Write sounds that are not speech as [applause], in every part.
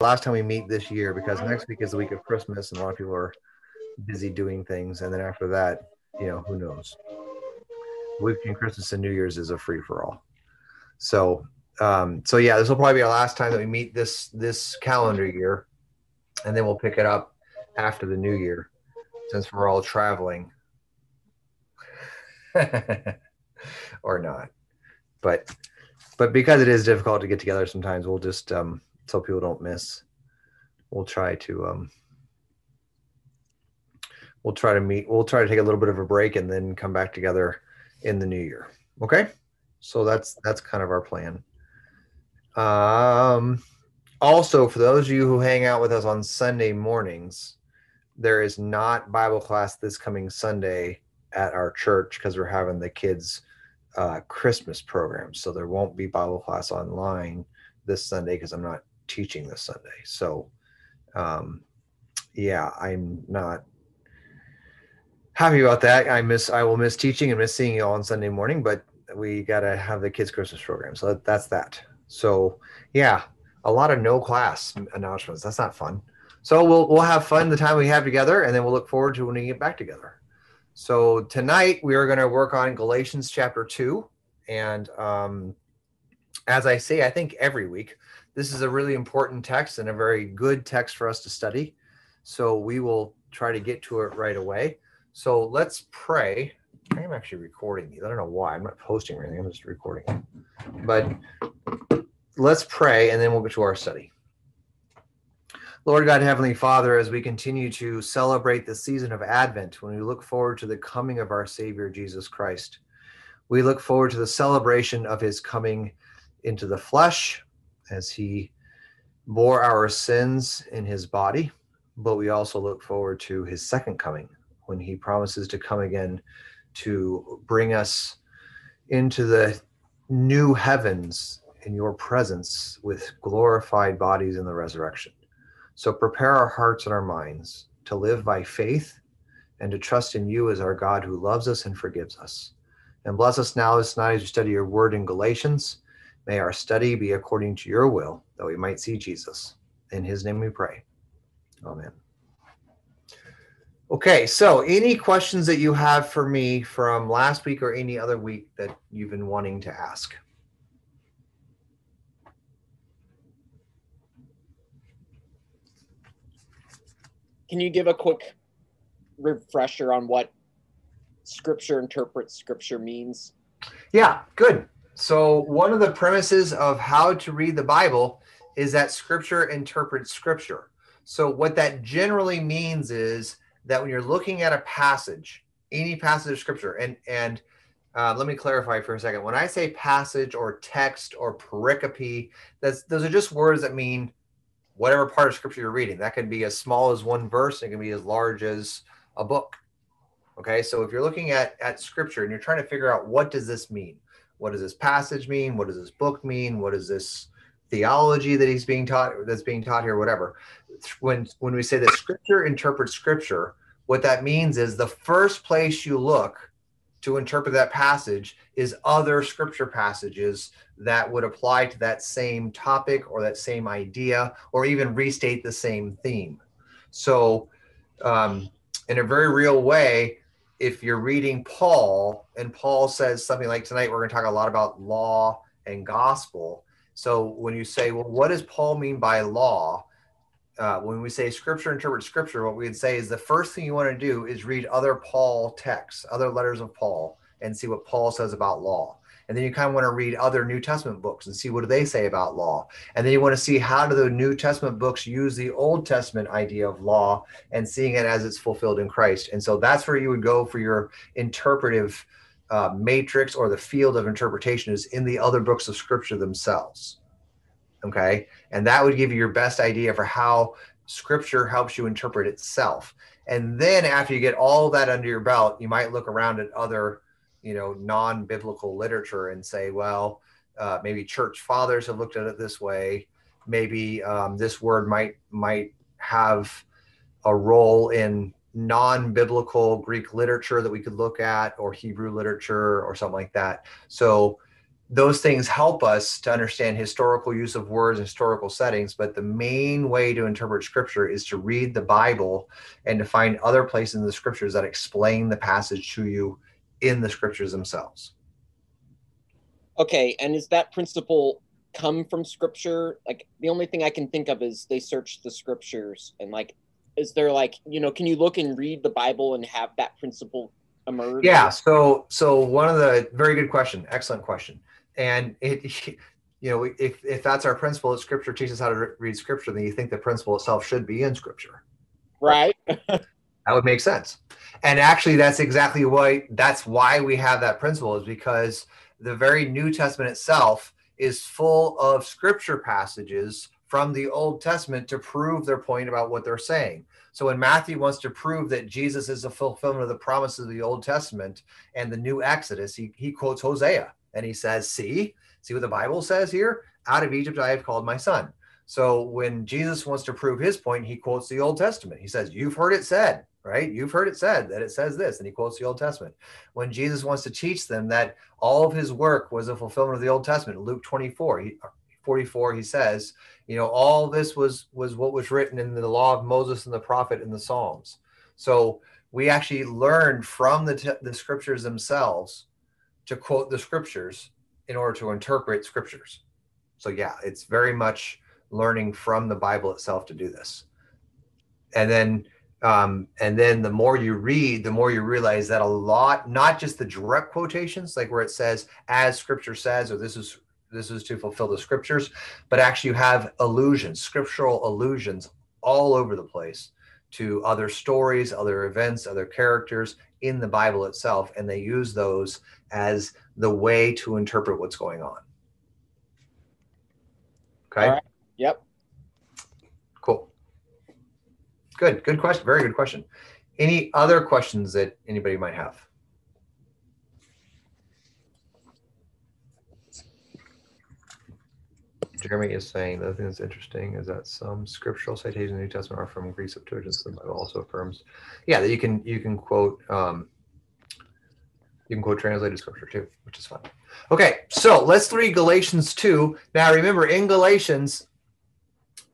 last time we meet this year because next week is the week of Christmas and a lot of people are busy doing things. And then after that, you know, who knows? Week between Christmas and New Year's is a free for all. So, um, so yeah, this will probably be our last time that we meet this this calendar year, and then we'll pick it up after the new year, since we're all traveling, [laughs] or not. But but because it is difficult to get together sometimes, we'll just um, so people don't miss. We'll try to um, we'll try to meet. We'll try to take a little bit of a break and then come back together in the new year. Okay, so that's that's kind of our plan. Um, also, for those of you who hang out with us on Sunday mornings, there is not Bible class this coming Sunday at our church because we're having the kids' uh, Christmas program. So there won't be Bible class online this Sunday because I'm not teaching this Sunday. So, um, yeah, I'm not happy about that. I miss, I will miss teaching and miss seeing you all on Sunday morning, but we got to have the kids' Christmas program. So that's that. So, yeah, a lot of no class announcements. That's not fun. So we'll we'll have fun the time we have together, and then we'll look forward to when we get back together. So tonight we are going to work on Galatians chapter two, and um, as I say, I think every week this is a really important text and a very good text for us to study. So we will try to get to it right away. So let's pray. I am actually recording these. I don't know why. I'm not posting or anything. I'm just recording. But let's pray and then we'll get to our study. Lord God, Heavenly Father, as we continue to celebrate the season of Advent, when we look forward to the coming of our Savior Jesus Christ, we look forward to the celebration of his coming into the flesh, as he bore our sins in his body, but we also look forward to his second coming when he promises to come again to bring us into the new heavens in your presence with glorified bodies in the resurrection. So prepare our hearts and our minds to live by faith and to trust in you as our God who loves us and forgives us. And bless us now this night as we study your word in Galatians May our study be according to your will, that we might see Jesus. In his name we pray. Amen. Okay, so any questions that you have for me from last week or any other week that you've been wanting to ask? Can you give a quick refresher on what scripture interprets scripture means? Yeah, good. So, one of the premises of how to read the Bible is that scripture interprets scripture. So, what that generally means is that when you're looking at a passage, any passage of scripture, and and uh, let me clarify for a second. When I say passage or text or pericope, that's those are just words that mean whatever part of scripture you're reading. That can be as small as one verse, it can be as large as a book. Okay, so if you're looking at at scripture and you're trying to figure out what does this mean, what does this passage mean? What does this book mean? What is this theology that he's being taught that's being taught here? Whatever. When when we say that scripture interprets scripture, what that means is the first place you look to interpret that passage is other scripture passages that would apply to that same topic or that same idea or even restate the same theme. So, um, in a very real way, if you're reading Paul and Paul says something like tonight, we're going to talk a lot about law and gospel. So when you say, well, what does Paul mean by law? Uh, when we say scripture interprets scripture, what we would say is the first thing you want to do is read other Paul texts, other letters of Paul, and see what Paul says about law and then you kind of want to read other new testament books and see what do they say about law. And then you want to see how do the new testament books use the old testament idea of law and seeing it as it's fulfilled in christ. And so that's where you would go for your interpretive uh, matrix or the field of interpretation is in the other books of scripture themselves. Okay? And that would give you your best idea for how scripture helps you interpret itself. And then after you get all that under your belt you might look around at other you know non-biblical literature and say well uh, maybe church fathers have looked at it this way. Maybe um, this word might might have a role in non-biblical greek literature that we could look at or hebrew literature or something like that. So those things help us to understand historical use of words historical settings but the main way to interpret scripture is to read the bible and to find other places in the scriptures that explain the passage to you in the scriptures themselves. Okay and is that principle come from scripture? Like the only thing i can think of is they search the scriptures and like is there like you know can you look and read the bible and have that principle emerge? Yeah so so one of the very good question excellent question. And it [laughs] you know if, if that's our principle that scripture teaches how to read scripture then you think the principle itself should be in scripture. Right. [laughs] That would make sense and actually that's exactly why that's why we have that principle is because the very new testament itself is full of scripture passages from the old testament to prove their point about what they're saying so when matthew wants to prove that jesus is a fulfillment of the promises of the old testament and the new exodus he, he quotes hosea and he says, See, see what the Bible says here? Out of Egypt I have called my son. So when Jesus wants to prove his point, he quotes the Old Testament. He says, You've heard it said, right? You've heard it said that it says this, and he quotes the Old Testament. When Jesus wants to teach them that all of his work was a fulfillment of the Old Testament, Luke 24, he, uh, 44, he says, you know, all this was was what was written in the law of Moses and the prophet and the Psalms. So we actually learned from the, t- the scriptures themselves to quote the scriptures in order to interpret scriptures. So yeah, it's very much learning from the Bible itself to do this. And then um, and then the more you read, the more you realize that a lot, not just the direct quotations, like where it says, as scripture says, or this is this is to fulfill the scriptures, but actually you have allusions, scriptural allusions all over the place to other stories, other events, other characters in the Bible itself, and they use those as the way to interpret what's going on. Okay. Yep. Cool. Good. Good question. Very good question. Any other questions that anybody might have? Jeremy is saying the other thing that's interesting is that some scriptural citations in the New Testament are from Greek Septuagint. The Bible also affirms, yeah, that you can you can quote um, you can quote translated scripture too, which is fun. Okay, so let's read Galatians 2. Now remember, in Galatians,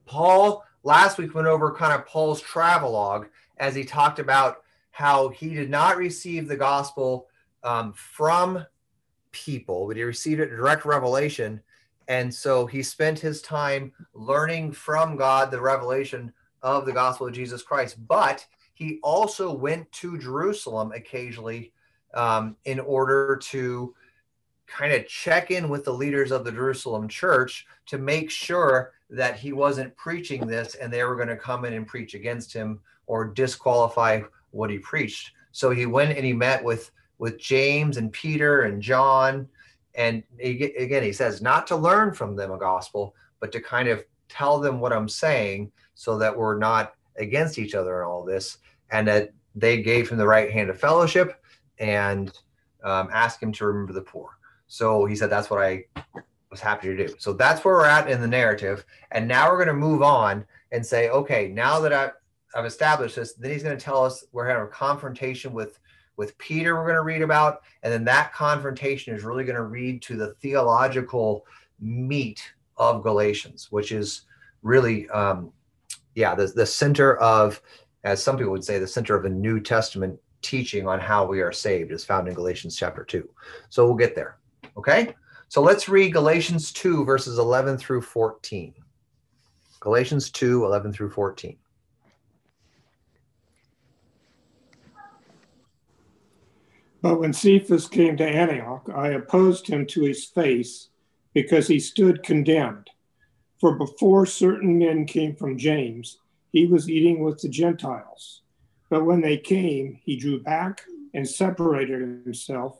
Paul last week went over kind of Paul's travelogue as he talked about how he did not receive the gospel um, from people, but he received it direct revelation and so he spent his time learning from God the revelation of the gospel of Jesus Christ. But he also went to Jerusalem occasionally um, in order to kind of check in with the leaders of the Jerusalem church to make sure that he wasn't preaching this and they were going to come in and preach against him or disqualify what he preached. So he went and he met with with James and Peter and John and again, he says not to learn from them a gospel, but to kind of tell them what I'm saying so that we're not against each other in all this. And that they gave him the right hand of fellowship and um, asked him to remember the poor. So he said, that's what I was happy to do. So that's where we're at in the narrative. And now we're going to move on and say, okay, now that I've, I've established this, then he's going to tell us we're having a confrontation with with Peter, we're going to read about. And then that confrontation is really going to read to the theological meat of Galatians, which is really, um, yeah, the, the center of, as some people would say, the center of the New Testament teaching on how we are saved is found in Galatians chapter 2. So we'll get there. Okay? So let's read Galatians 2, verses 11 through 14. Galatians 2, 11 through 14. But when Cephas came to Antioch, I opposed him to his face because he stood condemned. For before certain men came from James, he was eating with the Gentiles. But when they came, he drew back and separated himself,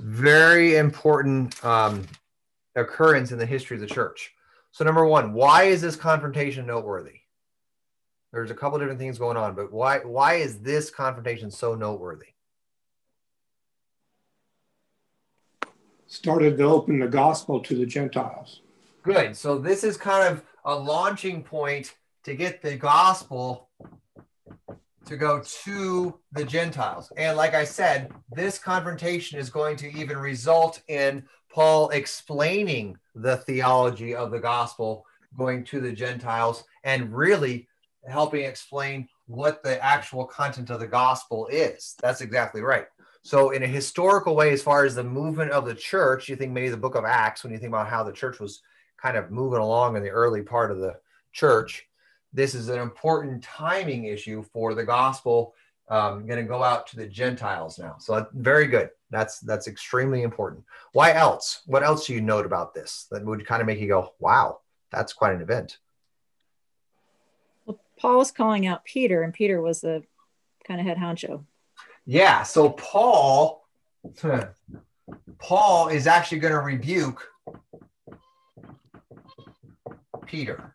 very important um, occurrence in the history of the church. So, number one, why is this confrontation noteworthy? There's a couple different things going on, but why why is this confrontation so noteworthy? Started to open the gospel to the Gentiles. Good. So this is kind of a launching point to get the gospel to go to the Gentiles. And like I said, this confrontation is going to even result in Paul explaining the theology of the gospel going to the Gentiles and really helping explain what the actual content of the gospel is. That's exactly right. So, in a historical way, as far as the movement of the church, you think maybe the book of Acts, when you think about how the church was kind of moving along in the early part of the church, this is an important timing issue for the gospel um, going to go out to the Gentiles now. So very good. That's that's extremely important. Why else? What else do you note about this that would kind of make you go, "Wow, that's quite an event"? Well, Paul's calling out Peter, and Peter was the kind of head honcho. Yeah. So Paul, Paul is actually going to rebuke Peter.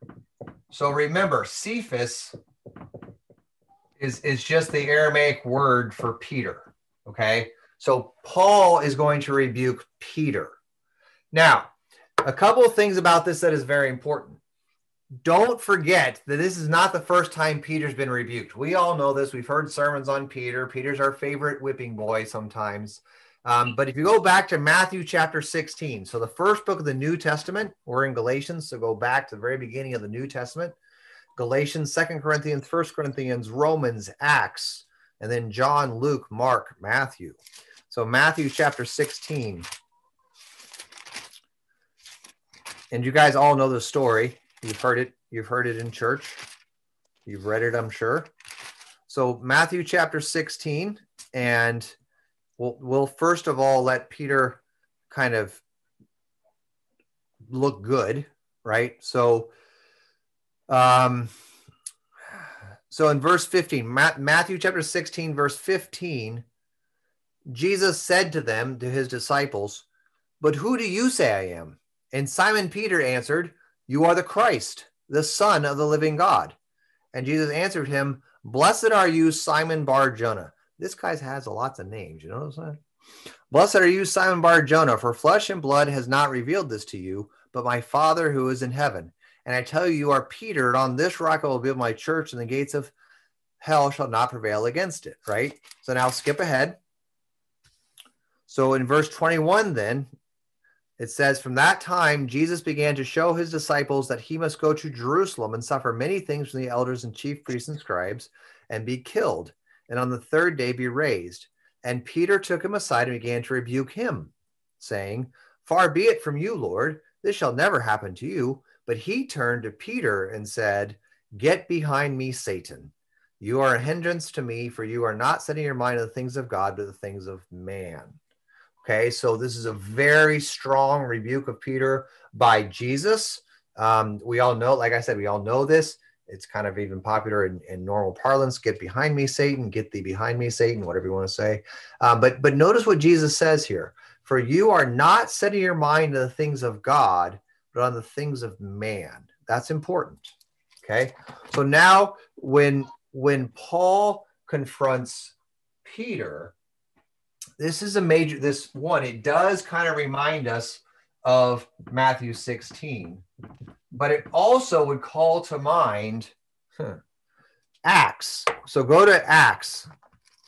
So remember, Cephas is, is just the Aramaic word for Peter. Okay. So Paul is going to rebuke Peter. Now, a couple of things about this that is very important. Don't forget that this is not the first time Peter's been rebuked. We all know this. We've heard sermons on Peter. Peter's our favorite whipping boy sometimes. Um, but if you go back to Matthew chapter 16, so the first book of the New Testament, we're in Galatians, so go back to the very beginning of the New Testament. Galatians, Second Corinthians, First Corinthians, Romans, Acts, and then John, Luke, Mark, Matthew. So Matthew chapter 16. And you guys all know the story. You've heard it, you've heard it in church. You've read it, I'm sure. So Matthew chapter 16, and we'll, we'll first of all let Peter kind of look good, right? So um, so in verse 15, Matthew chapter 16, verse 15, Jesus said to them, to his disciples, But who do you say I am? And Simon Peter answered, You are the Christ, the Son of the living God. And Jesus answered him, Blessed are you, Simon Bar Jonah. This guy has a lots of names, you know what I'm saying? Blessed are you, Simon Bar Jonah, for flesh and blood has not revealed this to you, but my Father who is in heaven. And I tell you, you are Peter, and on this rock I will build my church, and the gates of hell shall not prevail against it. Right? So now skip ahead. So in verse 21, then it says, From that time, Jesus began to show his disciples that he must go to Jerusalem and suffer many things from the elders and chief priests and scribes and be killed, and on the third day be raised. And Peter took him aside and began to rebuke him, saying, Far be it from you, Lord, this shall never happen to you. But he turned to Peter and said, Get behind me, Satan. You are a hindrance to me, for you are not setting your mind on the things of God, but the things of man. Okay, so this is a very strong rebuke of Peter by Jesus. Um, we all know, like I said, we all know this. It's kind of even popular in, in normal parlance. Get behind me, Satan. Get thee behind me, Satan. Whatever you want to say. Um, but but notice what Jesus says here. For you are not setting your mind on the things of God, but on the things of man. That's important. Okay. So now when when Paul confronts Peter, this is a major this one, it does kind of remind us of Matthew 16, but it also would call to mind huh, Acts. So go to Acts,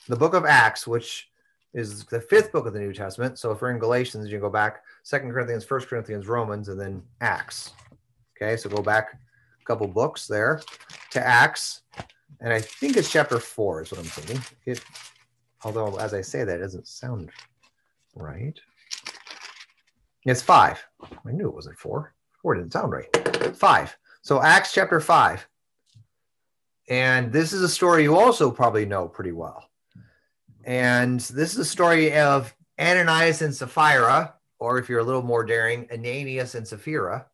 the book of Acts, which is the fifth book of the New Testament. So if we're in Galatians, you go back Second Corinthians, First Corinthians, Romans, and then Acts. Okay, so go back a couple books there to Acts, and I think it's chapter four is what I'm thinking. It, although as I say that, doesn't sound right. It's five. I knew it wasn't four. Four didn't sound right. Five. So Acts chapter five. And this is a story you also probably know pretty well. And this is a story of Ananias and Sapphira, or if you're a little more daring, Ananias and Sapphira.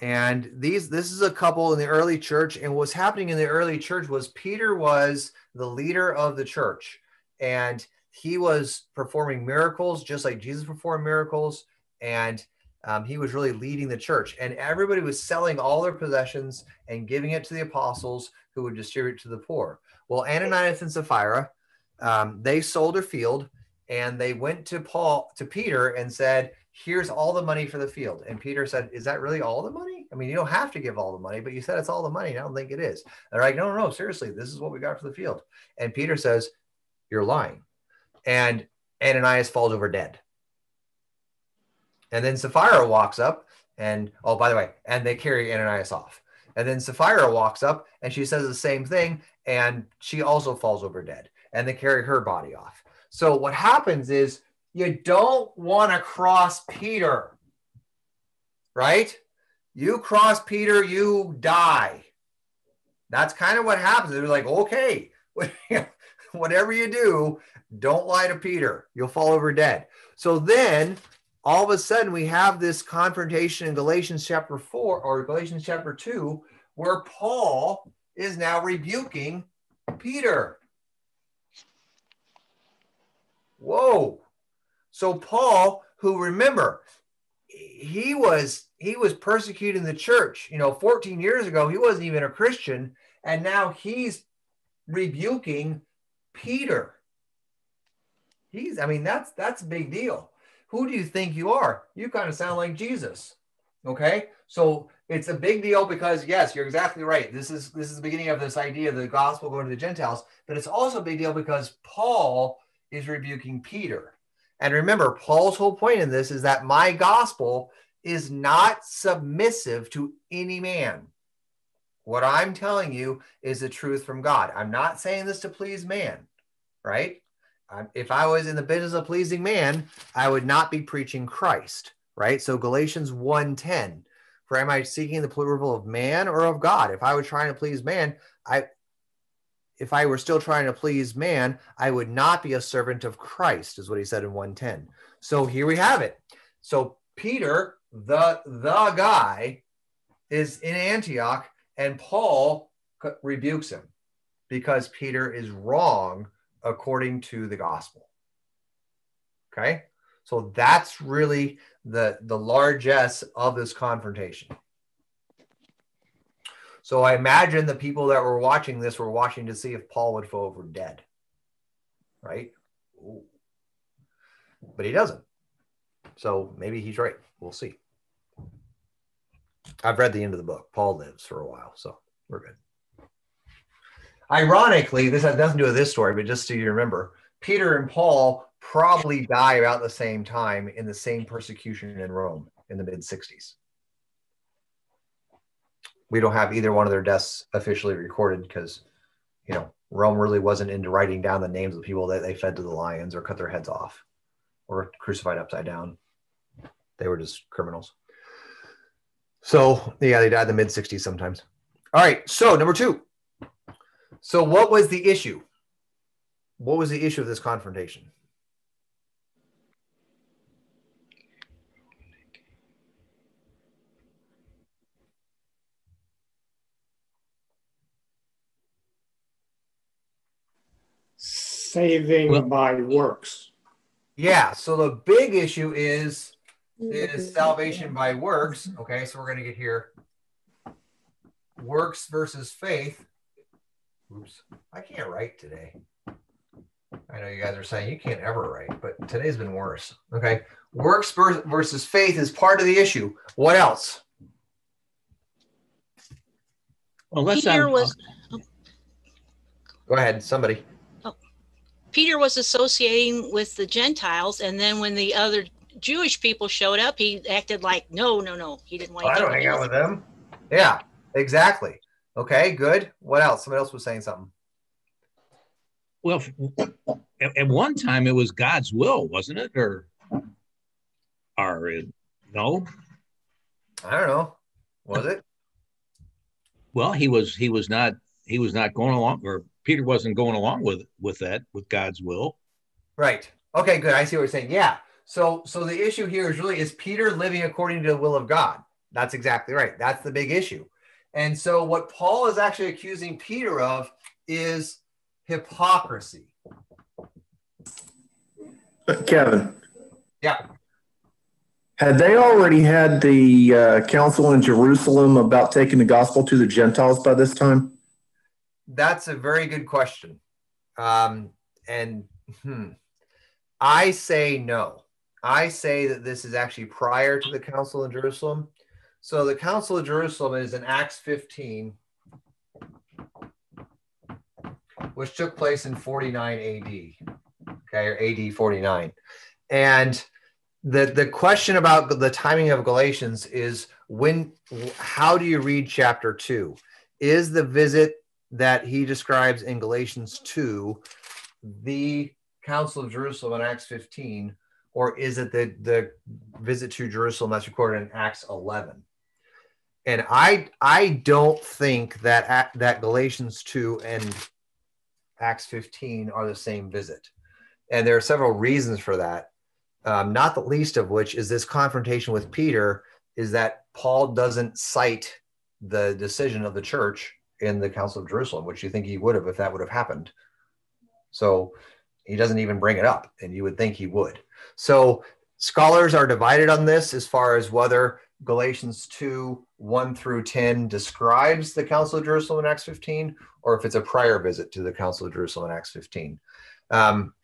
And these, this is a couple in the early church. And what's happening in the early church was Peter was the leader of the church, and he was performing miracles just like Jesus performed miracles. And um, he was really leading the church, and everybody was selling all their possessions and giving it to the apostles who would distribute to the poor. Well, Ananias and Sapphira, um, they sold their field and they went to Paul to Peter and said, "Here's all the money for the field." And Peter said, "Is that really all the money? I mean, you don't have to give all the money, but you said it's all the money. I don't think it is." They're like, "No, no, no, seriously, this is what we got for the field." And Peter says, "You're lying," and Ananias falls over dead. And then Sapphira walks up and, oh, by the way, and they carry Ananias off. And then Sapphira walks up and she says the same thing. And she also falls over dead. And they carry her body off. So what happens is you don't want to cross Peter, right? You cross Peter, you die. That's kind of what happens. They're like, okay, [laughs] whatever you do, don't lie to Peter. You'll fall over dead. So then all of a sudden we have this confrontation in Galatians chapter 4 or Galatians chapter 2 where Paul is now rebuking Peter. Whoa. So Paul, who remember, he was he was persecuting the church, you know, 14 years ago, he wasn't even a Christian, and now he's rebuking Peter. He's I mean, that's that's a big deal who do you think you are? You kind of sound like Jesus. Okay. So it's a big deal because yes, you're exactly right. This is this is the beginning of this idea of the gospel going to the Gentiles, but it's also a big deal because Paul is rebuking Peter. And remember, Paul's whole point in this is that my gospel is not submissive to any man. What I'm telling you is the truth from God. I'm not saying this to please man, right? If I was in the business of pleasing man, I would not be preaching Christ, right? So Galatians 1:10, for am I seeking the approval of man or of God? If I was trying to please man, I if I were still trying to please man, I would not be a servant of Christ, is what he said in 110. So here we have it. So Peter, the the guy, is in Antioch, and Paul rebukes him because Peter is wrong according to the gospel. Okay? So that's really the the largesse of this confrontation. So I imagine the people that were watching this were watching to see if Paul would fall over dead. Right? Ooh. But he doesn't. So maybe he's right. We'll see. I've read the end of the book. Paul lives for a while, so we're good. Ironically, this has nothing to do with this story, but just so you remember, Peter and Paul probably die about the same time in the same persecution in Rome in the mid 60s. We don't have either one of their deaths officially recorded because, you know, Rome really wasn't into writing down the names of people that they fed to the lions or cut their heads off or crucified upside down. They were just criminals. So, yeah, they died in the mid 60s sometimes. All right. So, number two, so, what was the issue? What was the issue of this confrontation? Saving well, by works. Yeah. So the big issue is is mm-hmm. salvation by works. Okay, so we're going to get here works versus faith. Oops, I can't write today. I know you guys are saying you can't ever write, but today's been worse. Okay. Works versus faith is part of the issue. What else? Well, let's Peter was. Uh, Go ahead, somebody. Oh. Peter was associating with the Gentiles, and then when the other Jewish people showed up, he acted like, no, no, no, he didn't want. to. I don't hang out with them. Yeah, exactly. Okay, good. What else? Somebody else was saying something. Well, [coughs] at, one time it was God's will, wasn't it? Or, or uh, no? I don't know. Was it? Well, he was. He was not. He was not going along, or Peter wasn't going along with with that, with God's will. Right. Okay. Good. I see what you're saying. Yeah. So, so the issue here is really is Peter living according to the will of God? That's exactly right. That's the big issue. And so, what Paul is actually accusing Peter of is hypocrisy. Kevin. Yeah. Had they already had the uh, council in Jerusalem about taking the gospel to the Gentiles by this time? That's a very good question. Um, and hmm, I say no. I say that this is actually prior to the council in Jerusalem. So the council of Jerusalem is in Acts 15, which took place in 49 AD, okay, or AD 49. And the the question about the timing of Galatians is when how do you read chapter 2? Is the visit that he describes in Galatians 2 the Council of Jerusalem in Acts 15 or is it the the visit to Jerusalem that's recorded in Acts 11? And I I don't think that that Galatians 2 and Acts 15 are the same visit. And there are several reasons for that um, not the least of which is this confrontation with Peter is that Paul doesn't cite the decision of the church in the Council of Jerusalem, which you think he would have if that would have happened. So he doesn't even bring it up, and you would think he would. So scholars are divided on this as far as whether Galatians 2 1 through 10 describes the Council of Jerusalem in Acts 15, or if it's a prior visit to the Council of Jerusalem in Acts 15. Um,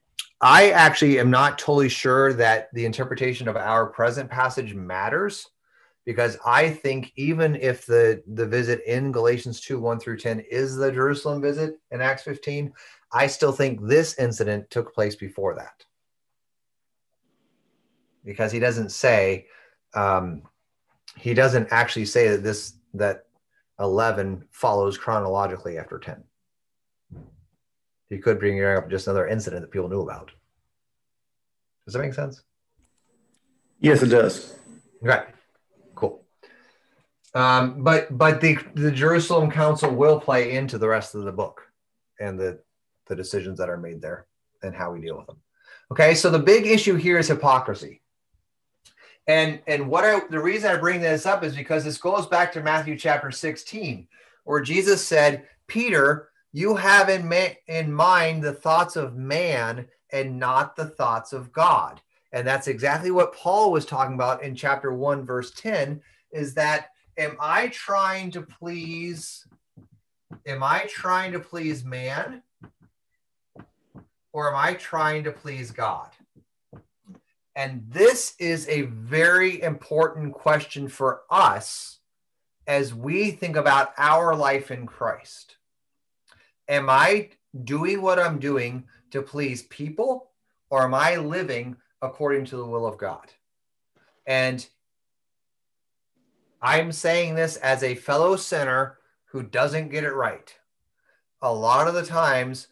I actually am not totally sure that the interpretation of our present passage matters because I think even if the, the visit in Galatians 2 1 through 10 is the Jerusalem visit in Acts 15, I still think this incident took place before that. Because he doesn't say, um, he doesn't actually say that this, that 11 follows chronologically after 10 he could bring up just another incident that people knew about. Does that make sense? Yes, it does. Okay, cool. Um, but but the the Jerusalem Council will play into the rest of the book and the the decisions that are made there and how we deal with them. Okay, so the big issue here is hypocrisy. And and what I the reason I bring this up is because this goes back to Matthew chapter 16, where Jesus said, Peter, you have in, ma- in mind the thoughts of man and not the thoughts of God. And that's exactly what Paul was talking about in chapter 1, verse 10 is that am I trying to please am I trying to please man or am I trying to please God? And this is a very important question for us as we think about our life in Christ am I doing what I'm doing to please people or am I living according to the will of God? And I'm saying this as a fellow sinner who doesn't get it right. A lot of the times,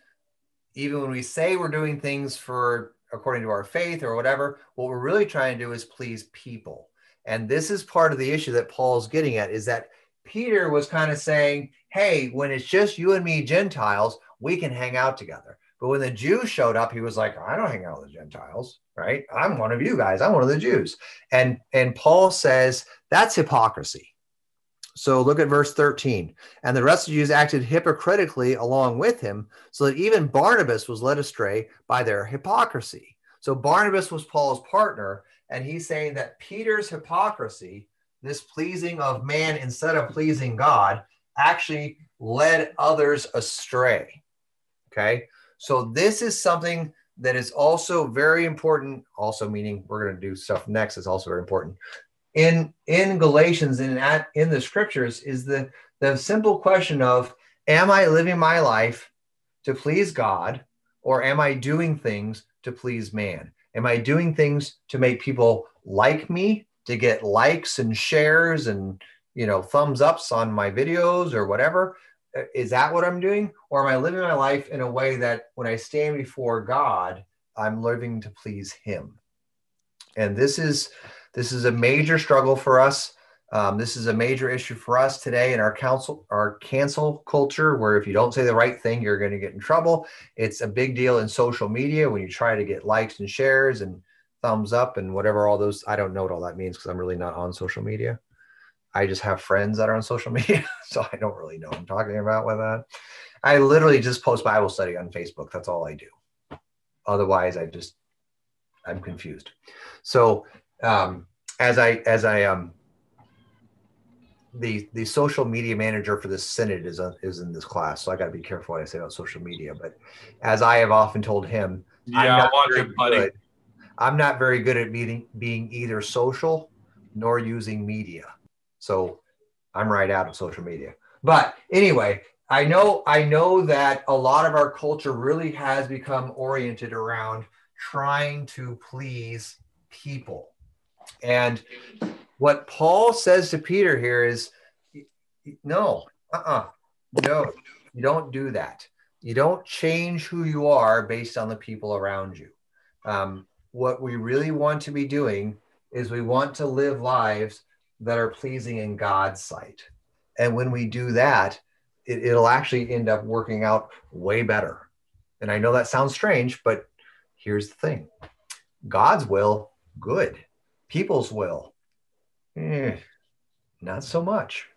even when we say we're doing things for according to our faith or whatever, what we're really trying to do is please people. And this is part of the issue that Paul's getting at is that Peter was kind of saying, hey, when it's just you and me, Gentiles, we can hang out together. But when the Jews showed up, he was like, I don't hang out with the Gentiles, right? I'm one of you guys. I'm one of the Jews. And and Paul says that's hypocrisy. So look at verse 13. And the rest of the Jews acted hypocritically along with him, so that even Barnabas was led astray by their hypocrisy. So Barnabas was Paul's partner, and he's saying that Peter's hypocrisy, this pleasing of man instead of pleasing God, actually led others astray. Okay. So this is something that is also very important, also meaning we're going to do stuff next is also very important. In in Galatians and in, in the scriptures is the the simple question of am I living my life to please God or am I doing things to please man? Am I doing things to make people like me, to get likes and shares and you know thumbs ups on my videos or whatever? Uh, is that what i'm doing? Or am i living my life in a way that when i stand before god i'm living to please him? And this is this is a major struggle for us um, this is a major issue for us today in our council our cancel culture where if you don't say the right thing you're going to get in trouble it's a big deal in social media when you try to get likes and shares and thumbs up and whatever all those i don't know what all that means because i'm really not on social media I just have friends that are on social [laughs] media, so I don't really know what I'm talking about with that. I literally just post Bible study on Facebook. That's all I do. Otherwise, I just I'm confused. So um, as I as I um the the social media manager for the synod is uh, is in this class, so I got to be careful what I say about social media. But as I have often told him, I'm Yeah, not watch very buddy. good- I'm not very good at being being either social nor using media. So I'm right out of social media. But anyway, I know I know that a lot of our culture really has become oriented around trying to please people. And what Paul says to Peter here is no, uh-uh, no, you don't do that. You don't change who you are based on the people around you. Um, what we really want to be doing is we want to live lives that are pleasing in God's sight. And when we do that, it, it'll actually end up working out way better. And I know that sounds strange, but here's the thing God's will, good. People's will, eh, not so much.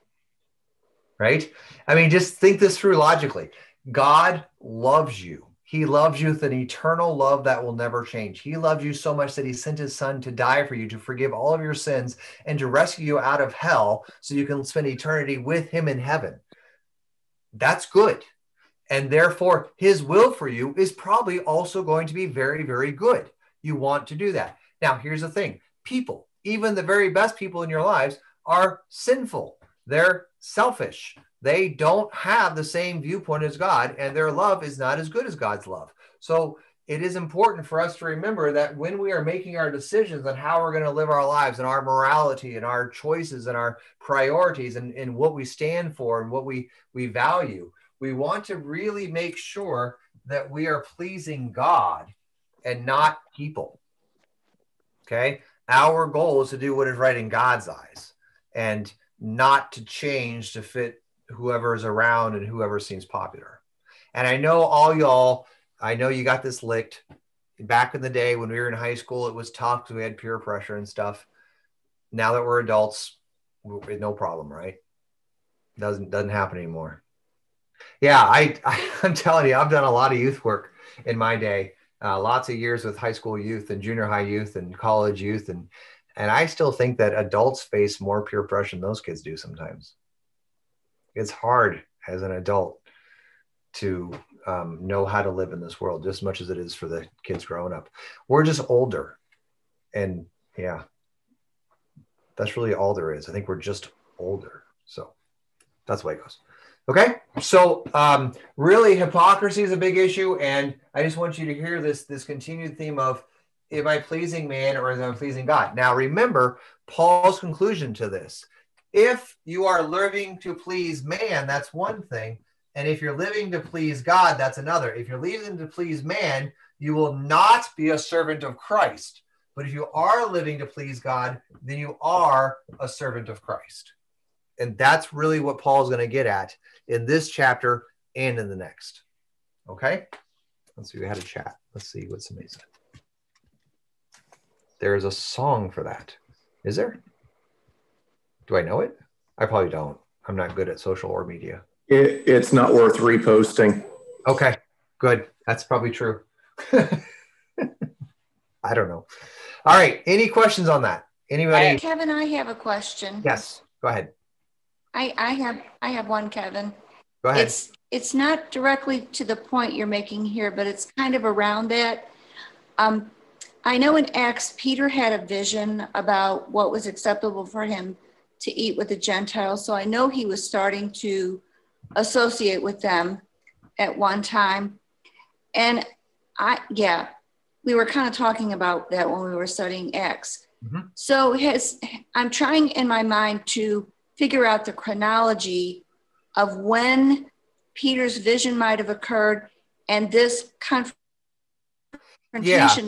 Right? I mean, just think this through logically. God loves you. He loves you with an eternal love that will never change. He loved you so much that he sent his son to die for you, to forgive all of your sins, and to rescue you out of hell so you can spend eternity with him in heaven. That's good. And therefore, his will for you is probably also going to be very, very good. You want to do that. Now, here's the thing people, even the very best people in your lives, are sinful. They're selfish. They don't have the same viewpoint as God, and their love is not as good as God's love. So, it is important for us to remember that when we are making our decisions on how we're going to live our lives and our morality and our choices and our priorities and, and what we stand for and what we, we value, we want to really make sure that we are pleasing God and not people. Okay. Our goal is to do what is right in God's eyes and not to change to fit whoever is around and whoever seems popular. And I know all y'all, I know you got this licked. Back in the day when we were in high school, it was tough because we had peer pressure and stuff. Now that we're adults, no problem, right? Doesn't doesn't happen anymore. Yeah, I, I [laughs] I'm telling you, I've done a lot of youth work in my day. Uh, lots of years with high school youth and junior high youth and college youth, and and I still think that adults face more peer pressure than those kids do sometimes. It's hard as an adult to um, know how to live in this world just as much as it is for the kids growing up. We're just older, and yeah, that's really all there is. I think we're just older, so that's the way it goes. Okay, so um, really, hypocrisy is a big issue, and I just want you to hear this this continued theme of am I pleasing man or am I pleasing God? Now, remember Paul's conclusion to this. If you are living to please man, that's one thing. And if you're living to please God, that's another. If you're living to please man, you will not be a servant of Christ. But if you are living to please God, then you are a servant of Christ. And that's really what Paul's going to get at in this chapter and in the next. Okay? Let's see. We had a chat. Let's see what somebody said. There's a song for that. Is there? Do I know it? I probably don't. I'm not good at social or media. It, it's not worth reposting. Okay, good. That's probably true. [laughs] I don't know. All right. Any questions on that? Anybody? Kevin, I have a question. Yes. Go ahead. I, I have I have one, Kevin. Go ahead. It's it's not directly to the point you're making here, but it's kind of around that. Um, I know in Acts, Peter had a vision about what was acceptable for him to eat with the Gentiles. So I know he was starting to associate with them at one time. And I, yeah, we were kind of talking about that when we were studying Acts. Mhm. So his, I'm trying in my mind to figure out the chronology of when Peter's vision might have occurred and this confrontation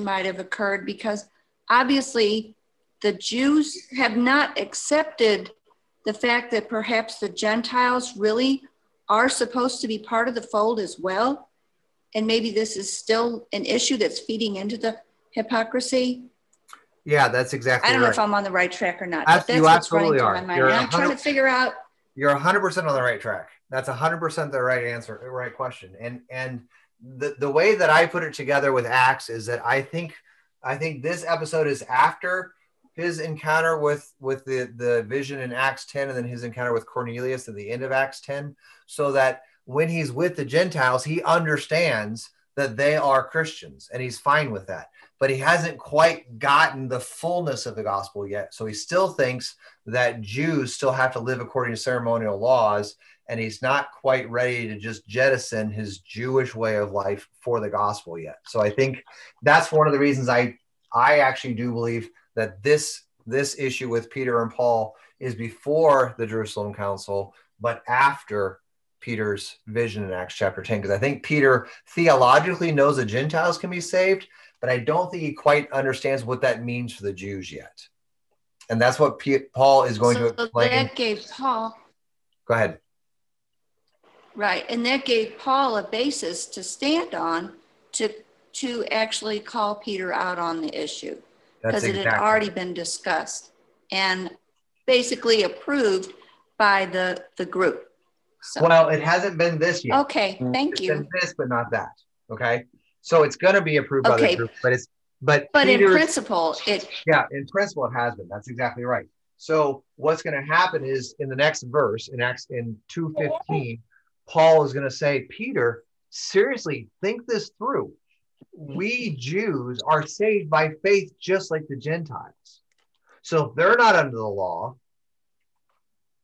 might have occurred because obviously the Jews have not accepted the fact that perhaps the Gentiles really are supposed to be part of the fold as well. And maybe this is still an issue that's feeding into the hypocrisy. Yeah, that's exactly I don't know if I'm on the right track or not. You that's what's running absolutely are. my mind. You're I'm trying to figure out You're 100% on the right track. That's 100% the right answer, the right question. And and the the way that I put it together with Acts is that I think I think this episode is after his encounter with with the the vision in Acts 10 and then his encounter with Cornelius at the end of Acts 10 so that when he's with the Gentiles he understands that they are Christians and he's fine with that but he hasn't quite gotten the fullness of the gospel yet so he still thinks that Jews still have to live according to ceremonial laws and he's not quite ready to just jettison his Jewish way of life for the gospel yet. So I think that's one of the reasons I I actually do believe that this this issue with Peter and Paul is before the Jerusalem Council, but after Peter's vision in Acts chapter 10. Because I think Peter theologically knows the Gentiles can be saved, but I don't think he quite understands what that means for the Jews yet. And that's what P- Paul is going so to explain. That gave Paul Go ahead. Right, and that gave Paul a basis to stand on to to actually call Peter out on the issue because That's it had already been discussed and basically approved by the the group. So Well, it hasn't been this yet. okay, thank It's you. been this, but not that. Okay. So it's going to be approved by the group, but it's but But in principle, it yeah, in principle, it has been. That's exactly right. So what's going to happen is in the next verse, in Acts in two fifteen, Paul is going to say, Peter, seriously, think this through. We Jews are saved by faith just like the Gentiles. So if they're not under the law,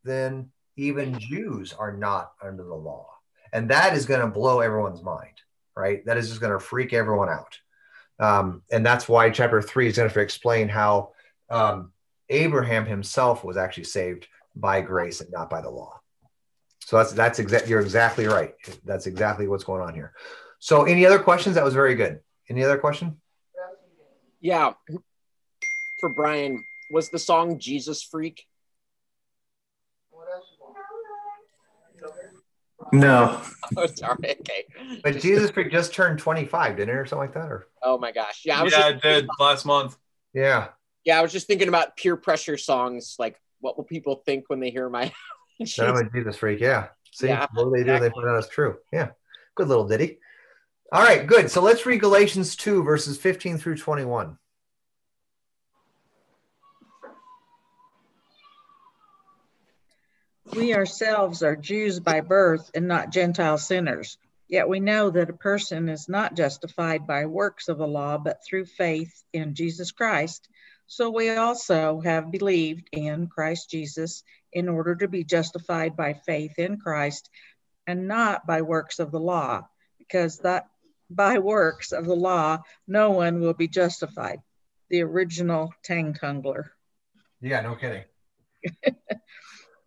then even Jews are not under the law. And that is going to blow everyone's mind, right? That is just going to freak everyone out. Um, and that's why chapter three is going to explain how um, Abraham himself was actually saved by grace and not by the law. So that's that's exact. You're exactly right. That's exactly what's going on here. So, any other questions? That was very good. Any other question? Yeah. For Brian, was the song Jesus Freak? No. [laughs] [laughs] Oh, sorry. Okay. But Jesus Freak just turned 25, didn't it, or something like that? Or Oh my gosh. Yeah, I was yeah, just, I did last month. yeah, yeah, I was just thinking about peer pressure songs. Like, what will people think when they hear my? [laughs] Then I'm a Jesus Freak. Yeah. See, Yeah, what do they do? They exactly. find out it's true. Yeah. Good little ditty. All right, good. So let's read Galatians 2, verses 15 through 21. We ourselves are Jews by birth and not Gentile sinners. Yet we know that a person is not justified by works of the law, but through faith in Jesus Christ. So we also have believed in Christ Jesus in order to be justified by faith in Christ and not by works of the law, because that by works of the law, no one will be justified. The original Tang Tungler. Yeah, no kidding. [laughs]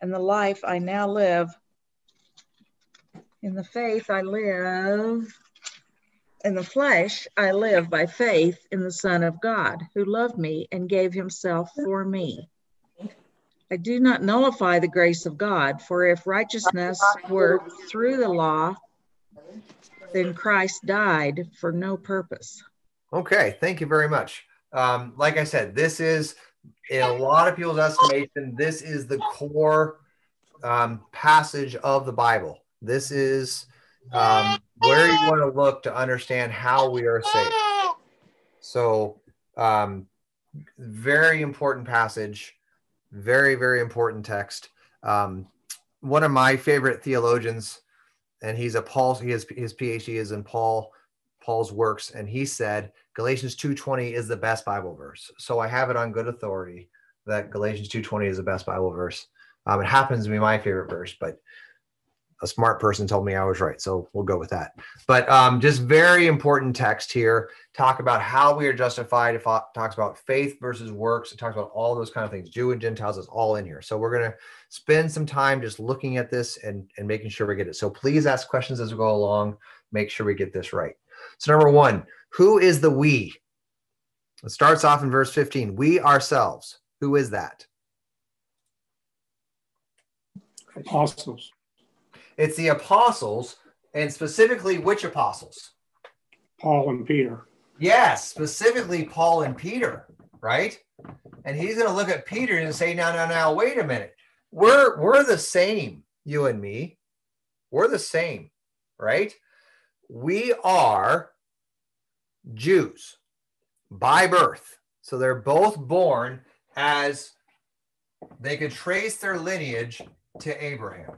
and the life I now live in the faith I live, in the flesh I live by faith in the Son of God, who loved me and gave himself for me. I do not nullify the grace of God, for if righteousness were through the law, then Christ died for no purpose. Okay, thank you very much. Um, like I said, this is, in a lot of people's estimation, this is the core um, passage of the Bible. This is um, where you want to look to understand how we are saved. So, um, very important passage, very, very important text. Um, one of my favorite theologians, and he's a Paul, he has his PhD is in Paul, Paul's works, and he said Galatians 2:20 is the best Bible verse. So I have it on good authority that Galatians 2:20 is the best Bible verse. Um, it happens to be my favorite verse, but a smart person told me I was right, so we'll go with that. But um, just very important text here. Talk about how we are justified. It talks about faith versus works. It talks about all those kind of things. Jew and Gentiles is all in here. So we're gonna spend some time just looking at this and and making sure we get it. So please ask questions as we go along. Make sure we get this right. So number one, who is the we? It starts off in verse 15. We ourselves. Who is that? Apostles. It's the apostles, and specifically which apostles? Paul and Peter. Yes, specifically Paul and Peter, right? And he's going to look at Peter and say, "Now, now, now, wait a minute. We're we're the same, you and me. We're the same, right? We are Jews by birth. So they're both born as they could trace their lineage to Abraham.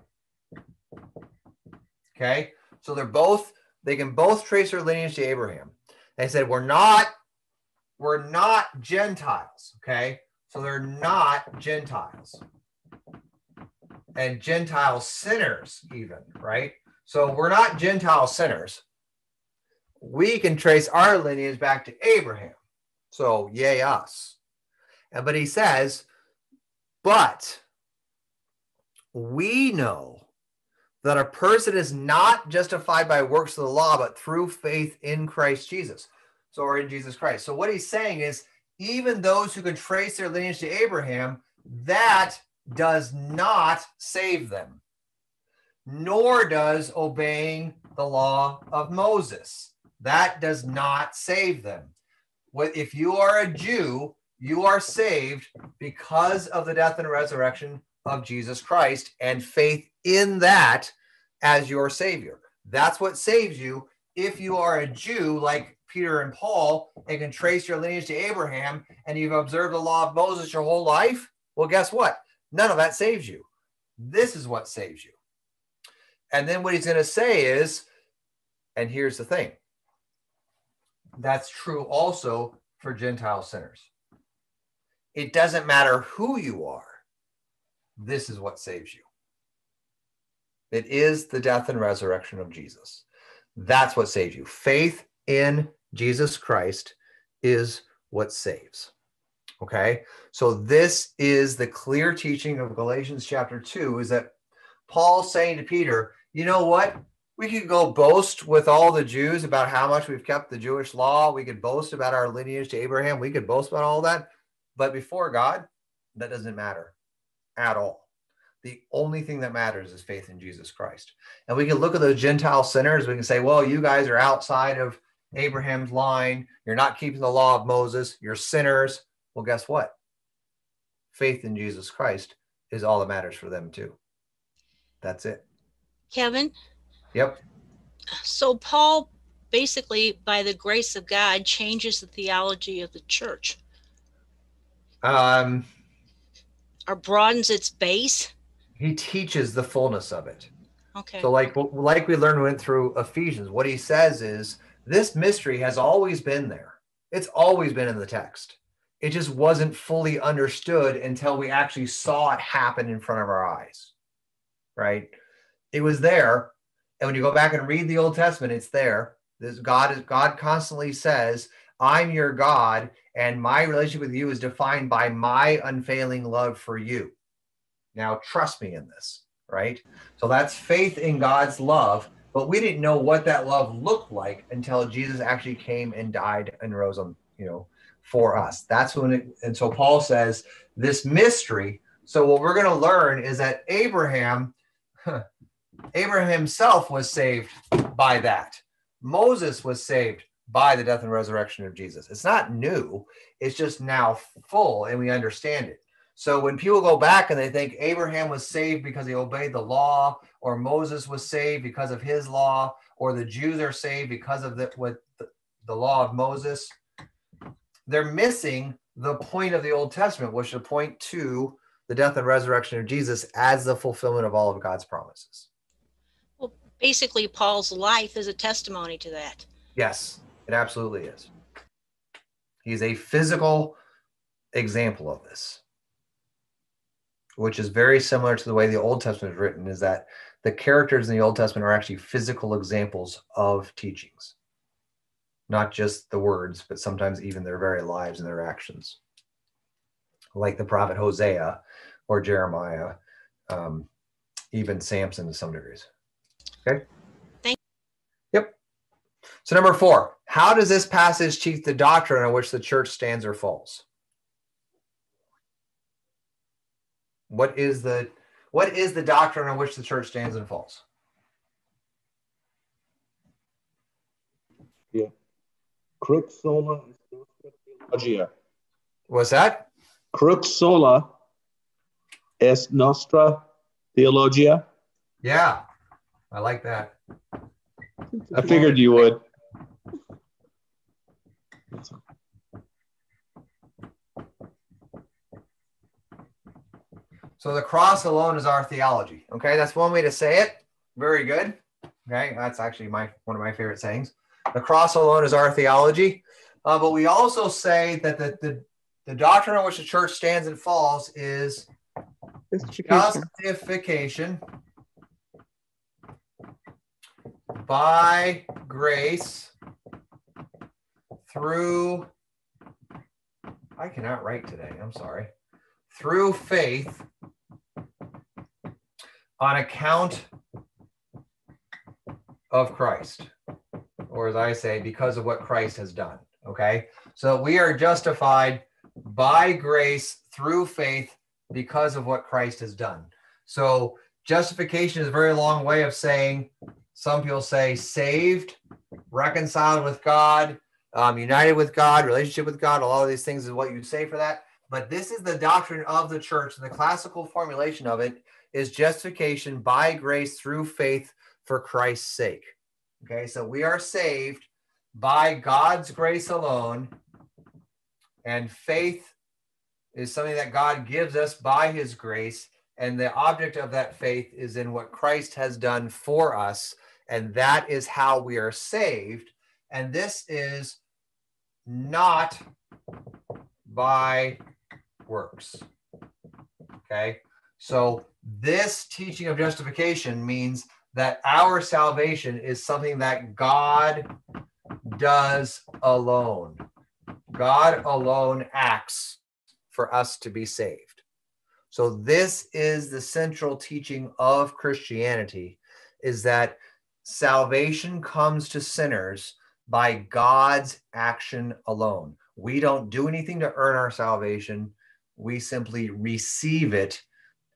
Okay? So they're both they can both trace their lineage to Abraham. They said we're not we're not Gentiles, okay? So they're not Gentiles. And Gentile sinners even, right? So we're not Gentile sinners. We can trace our lineage back to Abraham. So yay us. But he says, but we know that a person is not justified by works of the law, but through faith in Christ Jesus. So, or in Jesus Christ. So, what he's saying is, even those who can trace their lineage to Abraham, that does not save them, nor does obeying the law of Moses. That does not save them. If you are a Jew, you are saved because of the death and resurrection of Jesus Christ and faith in that as your savior. That's what saves you. If you are a Jew like Peter and Paul and can trace your lineage to Abraham and you've observed the law of Moses your whole life, well, guess what? None of that saves you. This is what saves you. And then what he's going to say is, and here's the thing that's true also for Gentile sinners. It doesn't matter who you are, this is what saves you. It is the death and resurrection of Jesus. That's what saves you. Faith in Jesus Christ is what saves. Okay. So this is the clear teaching of Galatians chapter 2 is that Paul's saying to Peter, you know what? We could go boast with all the Jews about how much we've kept the Jewish law. We could boast about our lineage to Abraham. We could boast about all that. But before God, that doesn't matter at all. The only thing that matters is faith in Jesus Christ. And we can look at those Gentile sinners. We can say, well, you guys are outside of Abraham's line. You're not keeping the law of Moses. You're sinners. Well, guess what? Faith in Jesus Christ is all that matters for them, too. That's it. Kevin? Yep. So, Paul basically, by the grace of God, changes the theology of the church. Um, or broadens its base. He teaches the fullness of it. Okay. So, like like we learned went through Ephesians, what he says is this mystery has always been there. It's always been in the text. It just wasn't fully understood until we actually saw it happen in front of our eyes. Right? It was there, and when you go back and read the Old Testament, it's there. This God is God constantly says, "I'm your God, and my relationship with you is defined by my unfailing love for you." Now, trust me in this, right? So that's faith in God's love, but we didn't know what that love looked like until Jesus actually came and died and rose on, you know, for us. That's when it, and so Paul says this mystery. So what we're going to learn is that Abraham, [laughs] Abraham himself was saved by that. Moses was saved by the death and resurrection of Jesus. It's not new, it's just now full and we understand it. So when people go back and they think Abraham was saved because he obeyed the law, or Moses was saved because of his law, or the Jews are saved because of the, what the, the law of Moses, they're missing the point of the Old Testament, which should point to the death and resurrection of Jesus as the fulfillment of all of God's promises. Basically, Paul's life is a testimony to that. Yes, it absolutely is. He's a physical example of this which is very similar to the way the Old Testament is written, is that the characters in the Old Testament are actually physical examples of teachings, not just the words, but sometimes even their very lives and their actions, like the prophet Hosea or Jeremiah, um, even Samson to some degrees. Okay. Thank. Yep. So number four, how does this passage teach the doctrine on which the church stands or falls? what is the what is the doctrine on which the church stands and falls? Yeah. Crux sola est nostra theologia. What's that? Crux sola est nostra theologia. Yeah, I like that. I figured you would. So the cross alone is our theology. Okay, that's one way to say it. Very good. Okay, that's actually my one of my favorite sayings. The cross alone is our theology. Uh, but we also say that the, the, the doctrine on which the church stands and falls is Justification. By grace through I cannot write today. I'm sorry. Through faith on account of Christ. Or as I say, because of what Christ has done. Okay? So we are justified by grace through faith because of what Christ has done. So justification is a very long way of saying some people say saved, reconciled with God, um, united with God, relationship with God. A lot of these things is what you say for that. But this is the doctrine of the church, and the classical formulation of it is justification by grace through faith for Christ's sake. Okay, so we are saved by God's grace alone, and faith is something that God gives us by his grace. And the object of that faith is in what Christ has done for us. And that is how we are saved. And this is not by works. Okay. So this teaching of justification means that our salvation is something that God does alone. God alone acts for us to be saved. So this is the central teaching of Christianity is that salvation comes to sinners by God's action alone. We don't do anything to earn our salvation. We simply receive it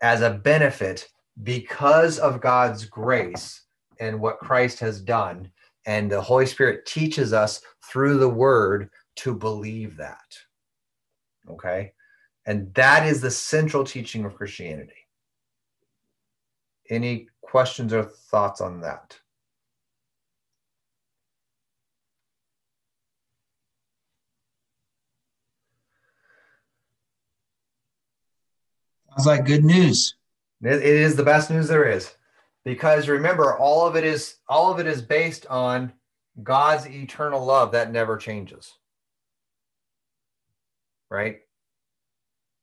as a benefit because of God's grace and what Christ has done. And the Holy Spirit teaches us through the word to believe that. Okay. And that is the central teaching of Christianity. Any questions or thoughts on that? Sounds like good news. It is the best news there is, because remember, all of it is all of it is based on God's eternal love that never changes. Right.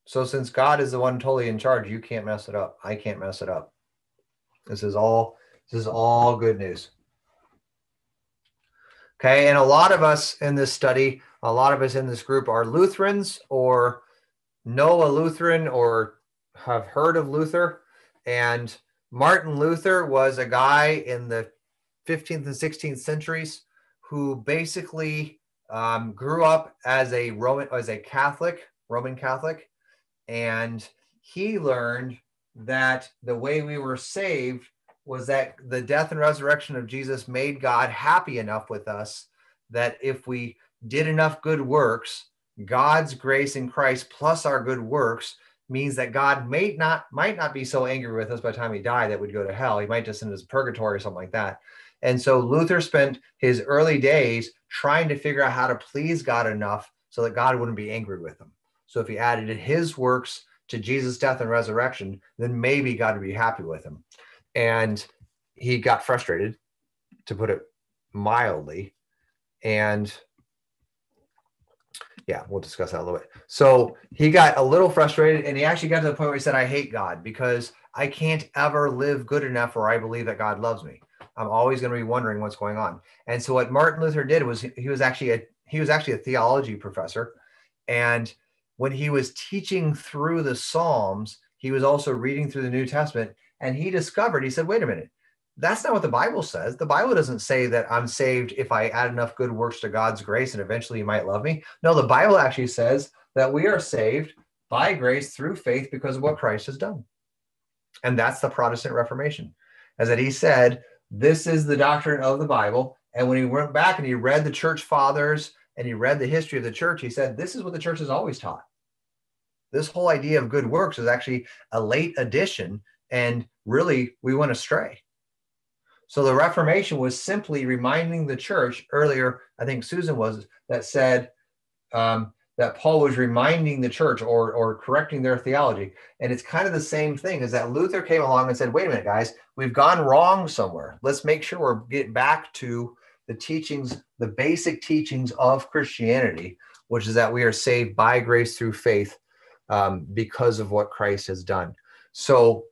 So since God is the one totally in charge, you can't mess it up. I can't mess it up. This is all this is all good news. Okay, and a lot of us in this study, a lot of us in this group are Lutherans or know a Lutheran or have heard of Luther. And Martin Luther was a guy in the 15th and 16th centuries who basically um, grew up as a Roman, as a Catholic, Roman Catholic, and he learned that the way we were saved was that the death and resurrection of Jesus made God happy enough with us that if we did enough good works, God's grace in Christ plus our good works means that God may not might not be so angry with us by the time he died that we'd go to hell. He might just send us purgatory or something like that. And so Luther spent his early days trying to figure out how to please God enough so that God wouldn't be angry with him. So if he added his works to Jesus' death and resurrection, then maybe God would be happy with him. And he got frustrated, to put it mildly. And yeah, we'll discuss that a little bit. So he got a little frustrated and he actually got to the point where he said, I hate God because I can't ever live good enough where I believe that God loves me. I'm always going to be wondering what's going on. And so what Martin Luther did was he was actually a he was actually a theology professor. And when he was teaching through the Psalms, he was also reading through the New Testament and he discovered, he said, wait a minute, that's not what the Bible says. The Bible doesn't say that I'm saved if I add enough good works to God's grace and eventually He might love me. No, the Bible actually says that we are saved by grace through faith because of what Christ has done. And that's the Protestant Reformation. As that he said, this is the doctrine of the Bible. And when he went back and he read the church fathers and he read the history of the church, he said, this is what the church has always taught. This whole idea of good works is actually a late addition. And really, we went astray. So the Reformation was simply reminding the church earlier, I think Susan was, that said um, that Paul was reminding the church or, or correcting their theology. And it's kind of the same thing as that Luther came along and said, wait a minute, guys, we've gone wrong somewhere. Let's make sure we're getting back to the teachings, the basic teachings of Christianity, which is that we are saved by grace through faith um, because of what Christ has done. So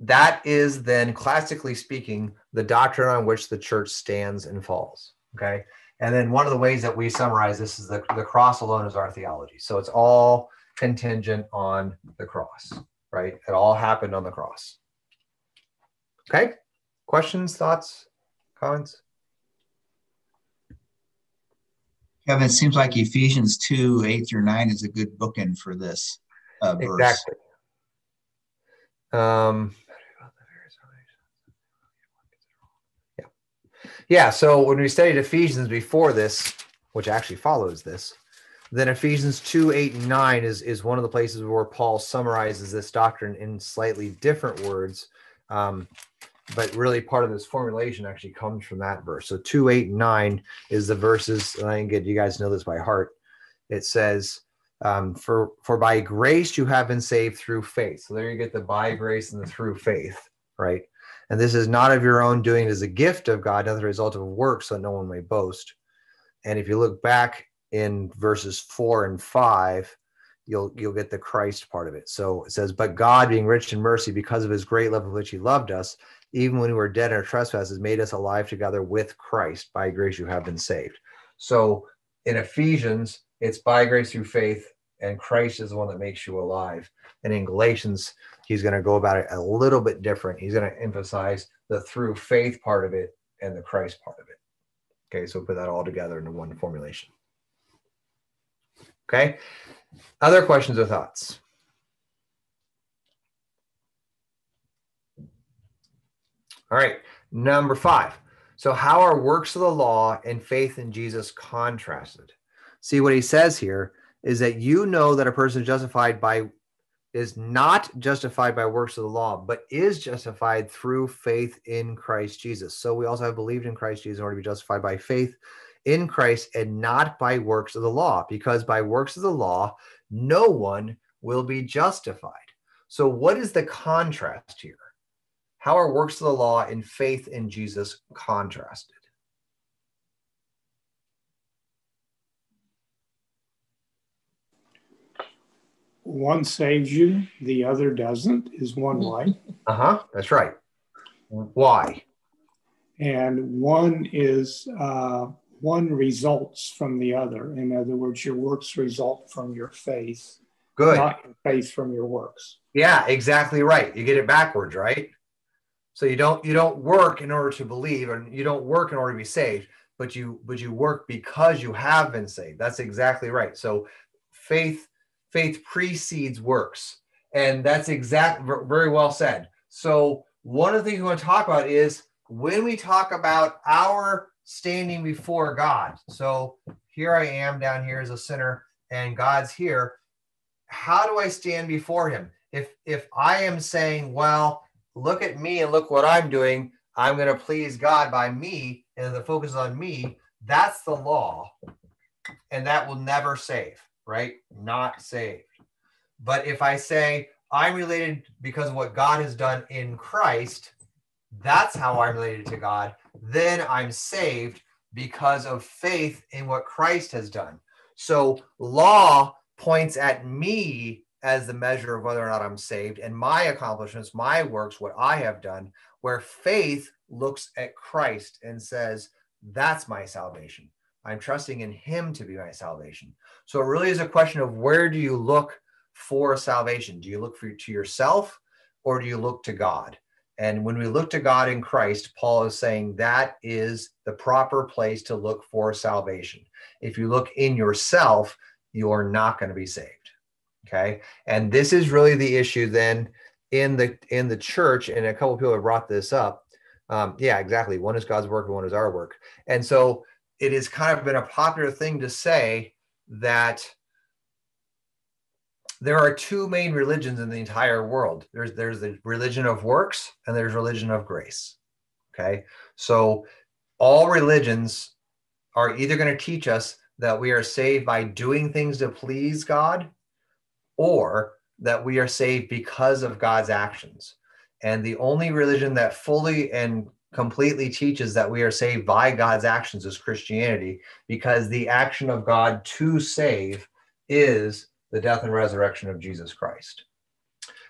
that is then classically speaking the doctrine on which the church stands and falls okay? And then one of the ways that we summarize this is the, the cross alone is our theology. So it's all contingent on the cross right? It all happened on the cross. Okay? Questions thoughts comments? Kevin it seems like ephesians 2 8 through 9 is a good bookend for this uh, verse. exactly. Um Yeah. So when we studied Ephesians before this, which actually follows this, then Ephesians 2, 8, and 9 is, is one of the places where Paul summarizes this doctrine in slightly different words. Um, but really part of this formulation actually comes from that verse. So 2, 8, and 9 is the verses, and I get you guys know this by heart. It says, um, for for by grace you have been saved through faith. So there you get the by grace and the through faith, right? And this is not of your own doing, it is a gift of God, not the result of work, so no one may boast. And if you look back in verses four and five, you'll you'll get the Christ part of it. So it says, But God, being rich in mercy, because of his great love with which he loved us, even when we were dead in our trespasses, made us alive together with Christ. By grace you have been saved. So in Ephesians, it's by grace through faith, and Christ is the one that makes you alive. And in Galatians, he's going to go about it a little bit different. He's going to emphasize the through faith part of it and the Christ part of it. Okay, so put that all together into one formulation. Okay, other questions or thoughts? All right, number five. So, how are works of the law and faith in Jesus contrasted? See, what he says here is that you know that a person is justified by is not justified by works of the law, but is justified through faith in Christ Jesus. So we also have believed in Christ Jesus in order to be justified by faith in Christ and not by works of the law, because by works of the law, no one will be justified. So, what is the contrast here? How are works of the law and faith in Jesus contrasted? One saves you, the other doesn't, is one [laughs] way. Uh huh. That's right. Why? And one is uh, one results from the other. In other words, your works result from your faith. Good. Not your faith from your works. Yeah, exactly right. You get it backwards, right? So you don't you don't work in order to believe, and you don't work in order to be saved, but you but you work because you have been saved. That's exactly right. So faith faith precedes works. And that's exact very well said. So one of the things we want to talk about is when we talk about our standing before God. So here I am down here as a sinner and God's here. How do I stand before him? If if I am saying, well, look at me and look what I'm doing, I'm going to please God by me and the focus on me, that's the law. And that will never save right? Not saved. But if I say I'm related because of what God has done in Christ, that's how I'm related to God, then I'm saved because of faith in what Christ has done. So law points at me as the measure of whether or not I'm saved and my accomplishments, my works, what I have done, where faith looks at Christ and says, that's my salvation. I'm trusting in him to be my salvation. So it really is a question of where do you look for salvation? Do you look for to yourself or do you look to God? And when we look to God in Christ, Paul is saying that is the proper place to look for salvation. If you look in yourself, you are not going to be saved. Okay. And this is really the issue then in the in the church, and a couple people have brought this up. Um, yeah, exactly. One is God's work, and one is our work. And so it has kind of been a popular thing to say that there are two main religions in the entire world. There's there's the religion of works and there's religion of grace. Okay, so all religions are either going to teach us that we are saved by doing things to please God, or that we are saved because of God's actions. And the only religion that fully and completely teaches that we are saved by God's actions is Christianity, because the action of God to save is the death and resurrection of Jesus Christ.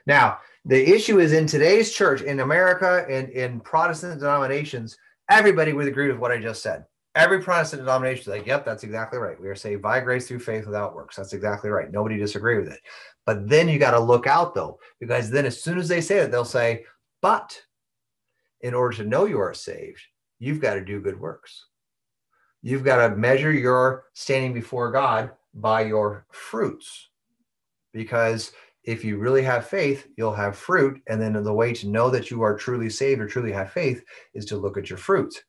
Now, the issue is in today's church, in America, and in Protestant denominations, everybody would agree with what I just said. Every Protestant denomination is like, yep, that's exactly right. We are saved by grace through faith without works. That's exactly right. Nobody disagree with it. But then you got to look out though, because then as soon as they say it, they'll say, but in order to know you are saved, you've got to do good works. You've got to measure your standing before God by your fruits. Because if you really have faith, you'll have fruit. And then the way to know that you are truly saved or truly have faith is to look at your fruits.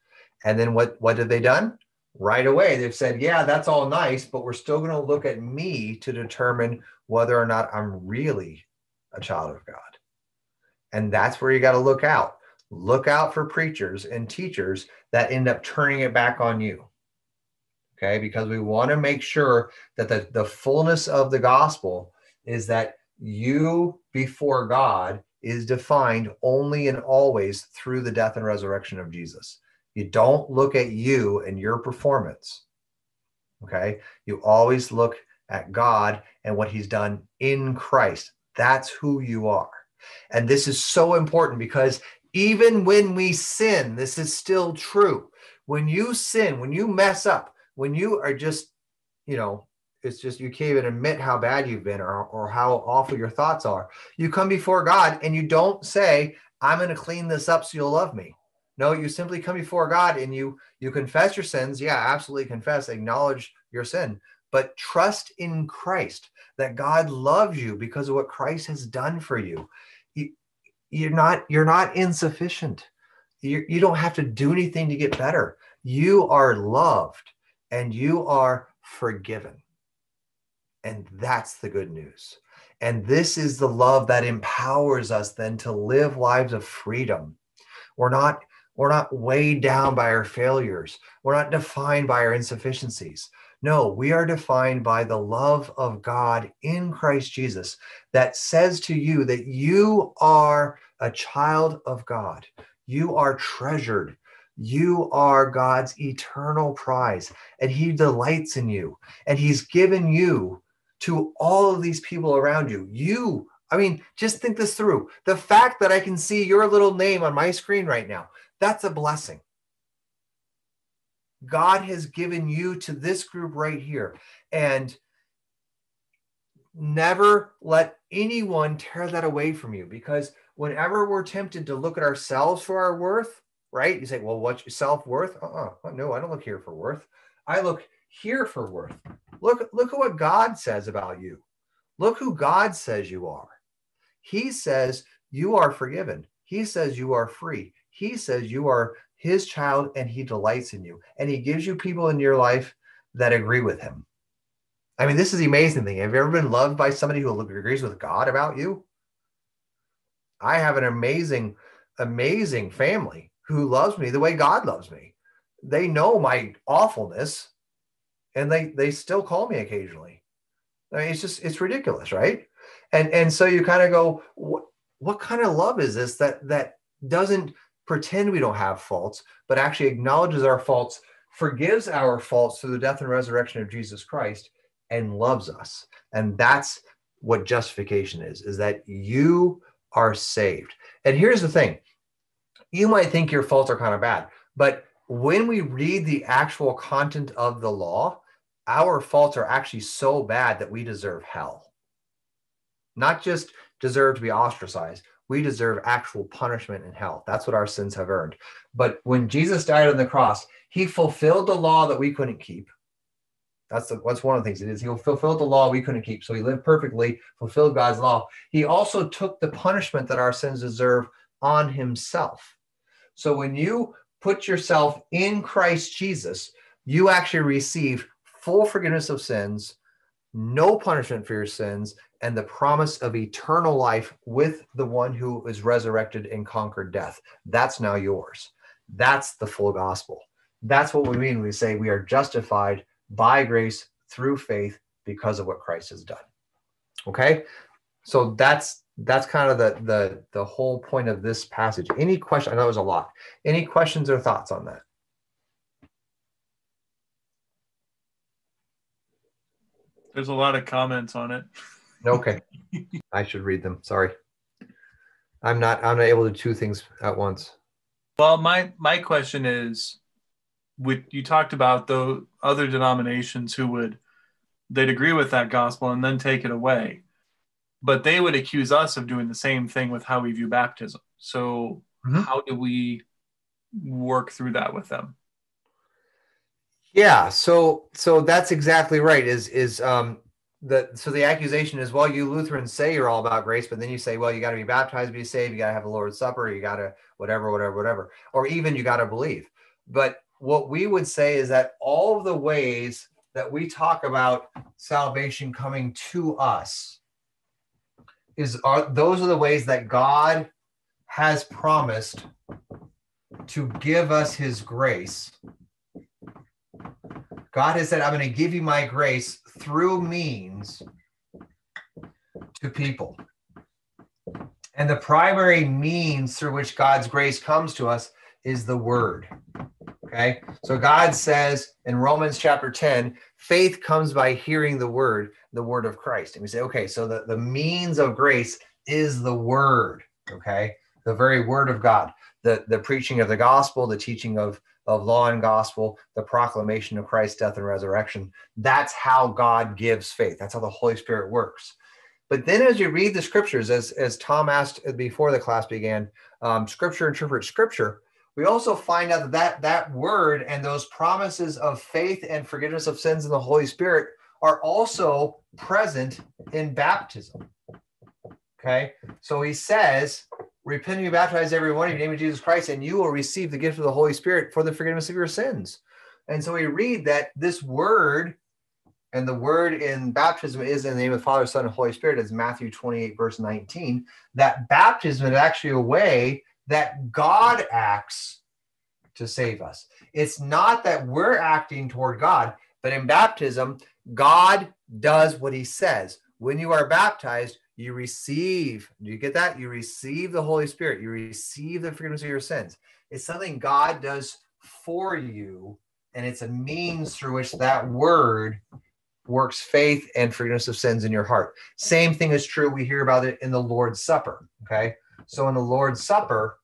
And then what, what have they done? Right away, they've said, yeah, that's all nice, but we're still going to look at me to determine whether or not I'm really a child of God. And that's where you got to look out. Look out for preachers and teachers that end up turning it back on you. Okay, because we want to make sure that the, the fullness of the gospel is that you before God is defined only and always through the death and resurrection of Jesus. You don't look at you and your performance. Okay. You always look at God and what he's done in Christ. That's who you are. And this is so important because even when we sin, this is still true. When you sin, when you mess up, when you are just, you know, it's just you can't even admit how bad you've been or, or how awful your thoughts are. You come before God and you don't say, I'm going to clean this up so you'll love me. No, you simply come before God and you you confess your sins. Yeah, absolutely confess, acknowledge your sin, but trust in Christ that God loves you because of what Christ has done for you. You you're not you're not insufficient. You, you don't have to do anything to get better. You are loved and you are forgiven. And that's the good news. And this is the love that empowers us then to live lives of freedom. We're not we're not weighed down by our failures. We're not defined by our insufficiencies. No, we are defined by the love of God in Christ Jesus that says to you that you are a child of God. You are treasured. You are God's eternal prize, and He delights in you. And He's given you to all of these people around you. You, I mean, just think this through. The fact that I can see your little name on my screen right now, that's a blessing. God has given you to this group right here. And never let anyone tear that away from you because whenever we're tempted to look at ourselves for our worth, right? You say, well, what's your self worth? Uh uh No, I don't look here for worth. I look here for worth. Look, look at what God says about you. Look who God says you are. He says you are forgiven. He says you are free. He says you are his child and he delights in you. And he gives you people in your life that agree with him. I mean, this is the amazing thing. Have you ever been loved by somebody who agrees with God about you? I have an amazing, amazing family who loves me the way God loves me. They know my awfulness and they they still call me occasionally. I mean, it's just it's ridiculous, right? And and so you kind of go, what what kind of love is this that that doesn't pretend we don't have faults, but actually acknowledges our faults, forgives our faults through the death and resurrection of Jesus Christ, and loves us. And that's what justification is: is that you are saved. And here's the thing: you might think your faults are kind of bad, but when we read the actual content of the law, our faults are actually so bad that we deserve hell. Not just deserve to be ostracized, we deserve actual punishment in hell. That's what our sins have earned. But when Jesus died on the cross, he fulfilled the law that we couldn't keep. That's the, that's one of the things it is. He fulfilled the law we couldn't keep. So he lived perfectly, fulfilled God's law. He also took the punishment that our sins deserve on himself. So when you put yourself in Christ Jesus, you actually receive full forgiveness of sins, no punishment for your sins, and the promise of eternal life with the one who is resurrected and conquered death. That's now yours. That's the full gospel. That's what we mean when we say we are justified by grace through faith because of what Christ has done. Okay? So that's that's kind of the the the whole point of this passage. Any question? I know it was a lot. Any questions or thoughts on that? There's a lot of comments on it. Okay. [laughs] I should read them. Sorry. I'm not I'm not able to do two things at once. Well, my my question is with you talked about the other denominations who would they'd agree with that gospel and then take it away. But they would accuse us of doing the same thing with how we view baptism. So Mhm. how do we work through that with them? Yeah, so so that's exactly right. Is is um the so the accusation is well, you Lutherans say you're all about grace, but then you say, well, you got to be baptized to be saved, you got to have the Lord's Supper, you got to whatever, whatever, whatever, or even you got to believe. But what we would say is that all the ways that we talk about salvation coming to us is are those are the ways that God has promised to give us his grace God has said, I'm going to give you my grace through means to people. And the primary means through which God's grace comes to us is the word. Okay. So God says in Romans chapter 10, faith comes by hearing the word, the word of Christ. And we say, okay, so the, the means of grace is the word. Okay. The very word of God, the, the preaching of the gospel, the teaching of of law and gospel, the proclamation of Christ's death and resurrection. That's how God gives faith. That's how the Holy Spirit works. But then, as you read the scriptures, as, as Tom asked before the class began, um, scripture interprets scripture, we also find out that, that that word and those promises of faith and forgiveness of sins in the Holy Spirit are also present in baptism. Okay. So he says, repent and be baptized every one in the name of Jesus Christ, and you will receive the gift of the Holy Spirit for the forgiveness of your sins. And so we read that this word and the word in baptism is in the name of the Father, Son, and Holy Spirit, as Matthew 28, verse 19. That baptism is actually a way that God acts to save us. It's not that we're acting toward God, but in baptism, God does what he says. When you are baptized, you receive, do you get that? You receive the Holy Spirit, you receive the forgiveness of your sins. It's something God does for you, and it's a means through which that word works faith and forgiveness of sins in your heart. Same thing is true. We hear about it in the Lord's Supper. Okay. So in the Lord's Supper,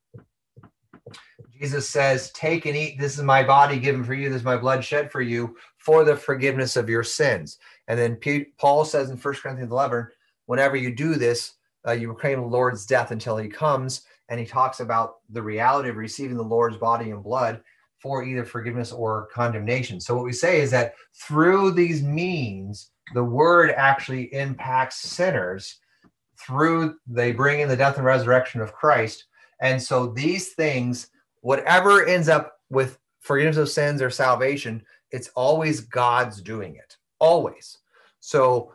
Jesus says, Take and eat. This is my body given for you. This is my blood shed for you for the forgiveness of your sins. And then Paul says in 1 Corinthians 11, whenever you do this, uh, you proclaim the Lord's death until he comes. And he talks about the reality of receiving the Lord's body and blood for either forgiveness or condemnation. So, what we say is that through these means, the word actually impacts sinners through they bring in the death and resurrection of Christ. And so, these things, whatever ends up with forgiveness of sins or salvation, it's always God's doing it, always. So,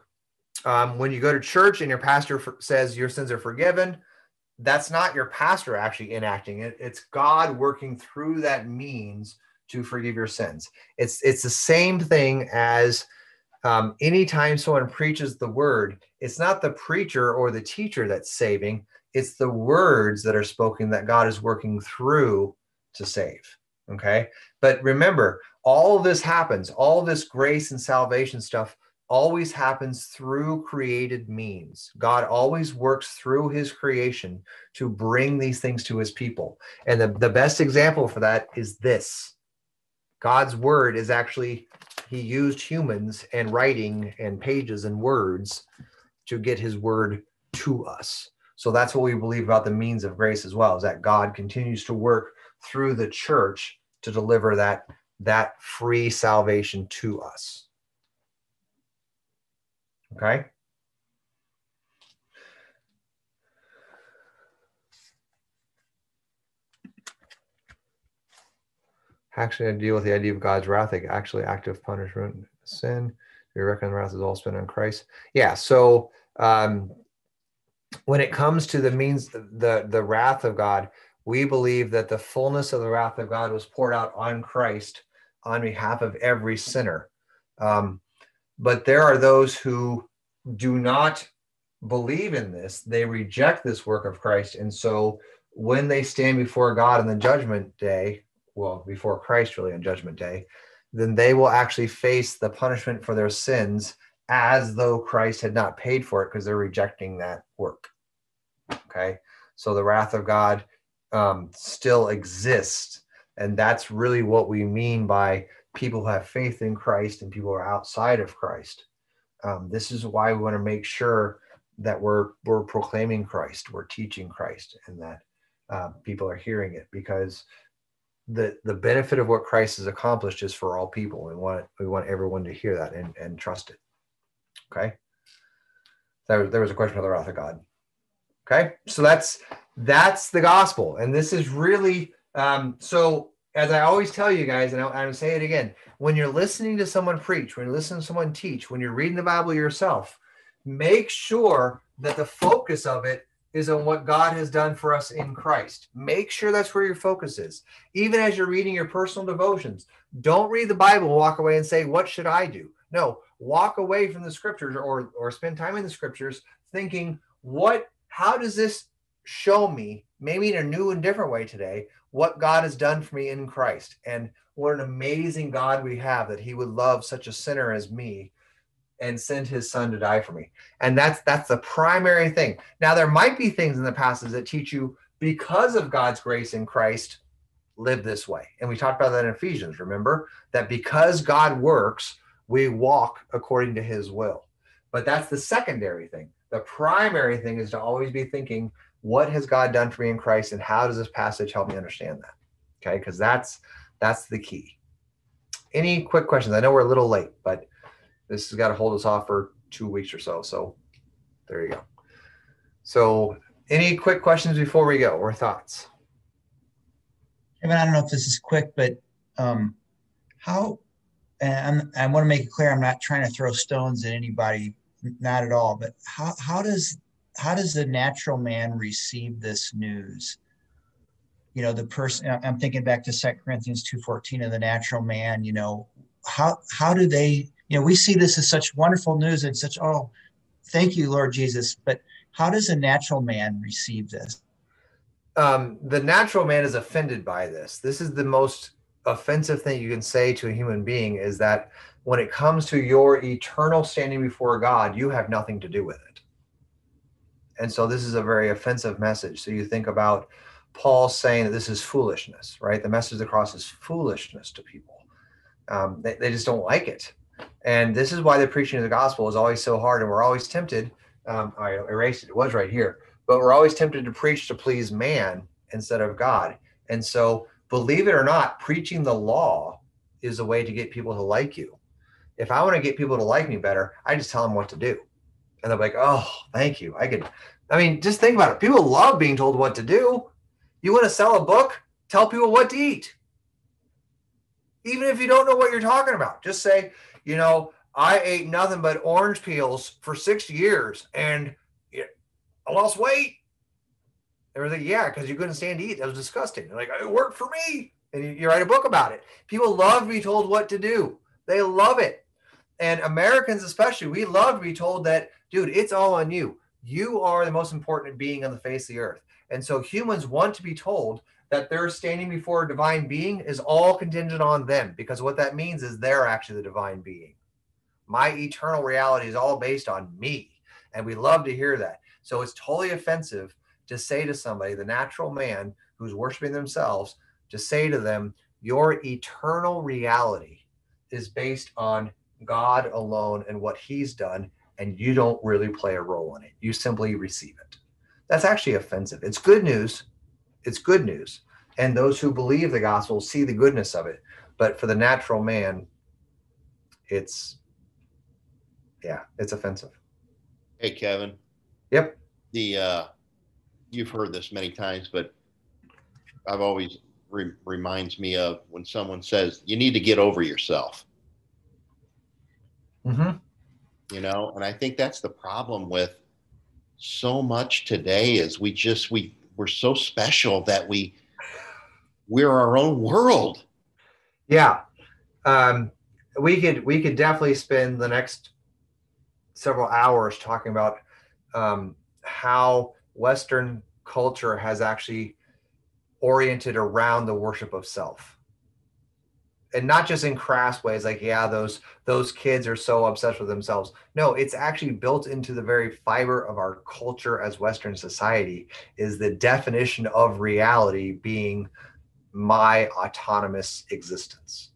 um, when you go to church and your pastor for, says your sins are forgiven, that's not your pastor actually enacting it. It's God working through that means to forgive your sins. It's it's the same thing as um, anytime someone preaches the word, it's not the preacher or the teacher that's saving. It's the words that are spoken that God is working through to save. Okay. But remember, all this happens, all this grace and salvation stuff always happens through created means. God always works through his creation to bring these things to his people. And the, the best example for that is this God's word is actually, he used humans and writing and pages and words to get his word to us. So that's what we believe about the means of grace as well, is that God continues to work through the church to deliver that, that free salvation to us. Okay. Actually, I deal with the idea of God's wrath, like actually active punishment, sin. We reckon the wrath is all spent on Christ. Yeah. So um, when it comes to the means, the the wrath of God, we believe that the fullness of the wrath of God was poured out on Christ on behalf of every sinner. Um, but there are those who do not believe in this, they reject this work of Christ. And so when they stand before God in the judgment day, well, before Christ really on judgment day, then they will actually face the punishment for their sins as though Christ had not paid for it because they're rejecting that work. Okay. So the wrath of God um, still exists. And that's really what we mean by people who have faith in Christ and people who are outside of Christ. Um, this is why we want to make sure that we're we're proclaiming Christ, we're teaching Christ, and that uh, people are hearing it because the the benefit of what Christ has accomplished is for all people. We want we want everyone to hear that and, and trust it. Okay. There, there was a question about the wrath of God. Okay, so that's that's the gospel, and this is really um, so. As I always tell you guys, and I, am say it again: when you're listening to someone preach, when you're listening to someone teach, when you're reading the Bible yourself, make sure that the focus of it is on what God has done for us in Christ. Make sure that's where your focus is. Even as you're reading your personal devotions, don't read the Bible walk away and say, What should I do? No, walk away from the scriptures or, or spend time in the scriptures thinking, What how does this show me, maybe in a new and different way today, what God has done for me in Christ? And what an amazing God we have that He would love such a sinner as me and send his son to die for me. And that's that's the primary thing. Now there might be things in the passage that teach you because of God's grace in Christ live this way. And we talked about that in Ephesians, remember? That because God works, we walk according to his will. But that's the secondary thing. The primary thing is to always be thinking, what has God done for me in Christ, and how does this passage help me understand that? Okay, because that's that's the key. Any quick questions? I know we're a little late, but this has got to hold us off for two weeks or so. So there you go. So any quick questions before we go or thoughts? Kevin, I don't know if this is quick, but um, how, and I'm, I want to make it clear, I'm not trying to throw stones at anybody not at all. But how how does how does the natural man receive this news? You know, the person. I'm thinking back to Second Corinthians two fourteen of the natural man. You know, how how do they? You know, we see this as such wonderful news and such. Oh, thank you, Lord Jesus. But how does a natural man receive this? Um, the natural man is offended by this. This is the most offensive thing you can say to a human being is that when it comes to your eternal standing before God, you have nothing to do with it. And so this is a very offensive message. So you think about Paul saying that this is foolishness, right? The message of the cross is foolishness to people. Um, they, they just don't like it. And this is why the preaching of the gospel is always so hard. And we're always tempted. Um, I erased it, it was right here. But we're always tempted to preach to please man instead of God. And so, believe it or not, preaching the law is a way to get people to like you if I want to get people to like me better, I just tell them what to do. And they're like, oh, thank you. I could, I mean, just think about it. People love being told what to do. You want to sell a book? Tell people what to eat. Even if you don't know what you're talking about, just say, you know, I ate nothing but orange peels for six years and I lost weight. They were like, yeah, because you couldn't stand to eat. That was disgusting. They're like, it worked for me. And you, write a book about it. People love to be told what to do. They love it. And Americans, especially, we love to be told that, dude, it's all on you. You are the most important being on the face of the earth. And so humans want to be told that they're standing before a divine being is all contingent on them, because what that means is they're actually the divine being. My eternal reality is all based on me. And we love to hear that. So it's totally offensive to say to somebody, the natural man who's worshiping themselves, to say to them, your eternal reality is based on God alone and what he's done, and you don't really play a role in it. You simply receive it. That's actually offensive. It's good news. It's good news. And those who believe the gospel see the goodness of it. But for the natural man, it's, yeah, it's offensive. Hey, Kevin. Yep. The uh, you've heard this many times, but I've always re- reminds me of when someone says you need to get over yourself. Mm-hmm. You know, and I think that's the problem with so much today is we just we we're so special that we we're our own world. Yeah. Um, we could we could definitely spend the next several hours talking about um, how Western culture has actually oriented around the worship of self and not just in crass ways like yeah those those kids are so obsessed with themselves. No it's actually built into the very fiber of our culture as western society is the definition of reality being my autonomous existence.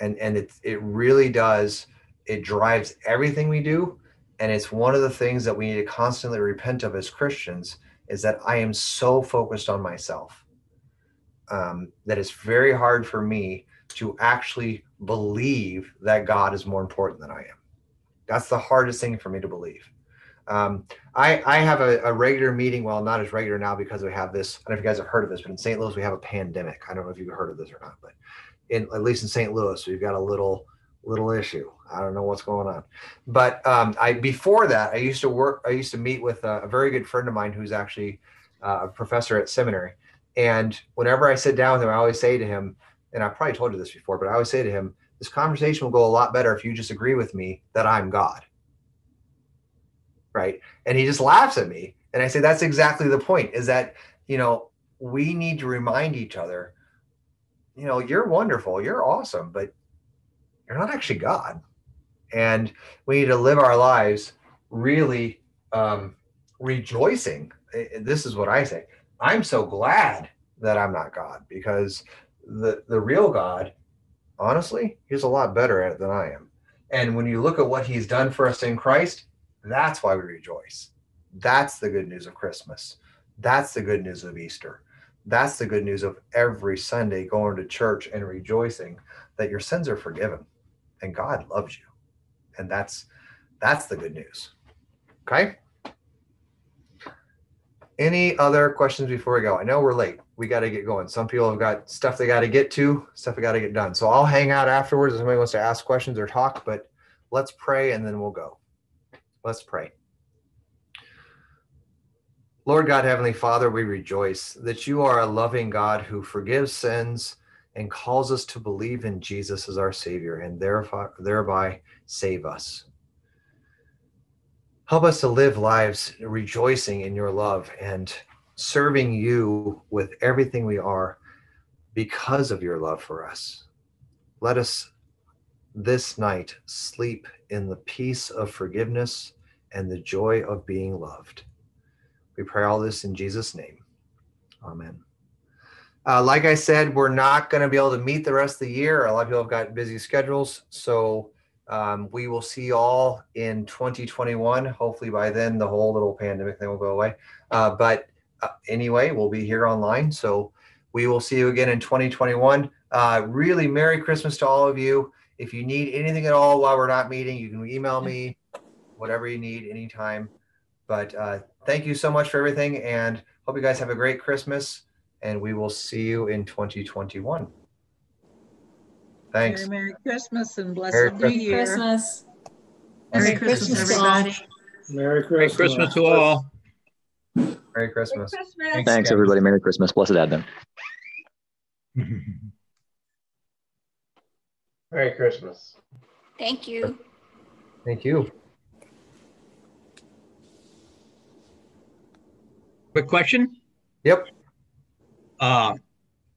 And and it it really does it drives everything we do. And it's one of the things that we need to constantly repent of as christians is that i am so focused on myself um, that it's very hard for me to actually believe that god is more important than i am that's the hardest thing for me to believe um, I, I have a, a, regular meeting, well, not as regular now because we have this. I don't know if you guys have heard of this, but in St. Louis, we have a pandemic. I don't know if you've heard of this or not, but in at least in St. Louis, we've got a little little issue. I don't know what's going on, but um, I before that I used to work. I used to meet with a, a very good friend of mine who's actually uh, a professor at seminary, and whenever I sit down with him, I always say to him, and I probably told you this before, but I always say to him, this conversation will go a lot better if you just agree with me that I'm God. Right, and he just laughs at me, and I say that's exactly the point. Is that you know we need to remind each other you know, you're wonderful, you're awesome, but you're not actually God. And we need to live our lives really um, rejoicing. This is what I say. I'm so glad that I'm not God because the the real God, honestly, he's a lot better at it than I am. And when you look at what he's done for us in Christ, that's why we rejoice. That's the good news of Christmas. That's the good news of Easter that's the good news of every Sunday going to church and rejoicing that your sins are forgiven and God loves you. And that's that's the good news. Okay? Any other questions before we go? I know we're late. We got to get going. Some people have got stuff they got to get to, stuff they got to get done. So I'll hang out afterwards if somebody wants to ask questions or talk, but let's pray and then we'll go. Let's pray. Lord God, Heavenly Father, we rejoice that you are a loving God who forgives sins and calls us to believe in Jesus as our Savior and thereby save us. Help us to live lives rejoicing in your love and serving you with everything we are because of your love for us. Let us this night sleep in the peace of forgiveness and the joy of being loved. We pray all this in Jesus' name. Amen. Uh, like I said, we're not going to be able to meet the rest of the year. A lot of people have got busy schedules. So um, we will see all in 2021. Hopefully, by then, the whole little pandemic thing will go away. Uh, but uh, anyway, we'll be here online. So we will see you again in 2021. Uh, really, Merry Christmas to all of you. If you need anything at all while we're not meeting, you can email me, whatever you need, anytime. But uh, thank you so much for everything and hope you guys have a great Christmas and we will see you in 2021. Thanks. Merry, Merry Christmas and blessed New Year. Merry Christmas. Merry, Christmas, everybody. Merry Christmas. Merry Christmas to all. Merry Christmas. Merry Christmas. Thanks, everybody. Merry Christmas. Blessed Advent. [laughs] Merry Christmas. Thank you. Thank you. Quick question. Yep. Uh,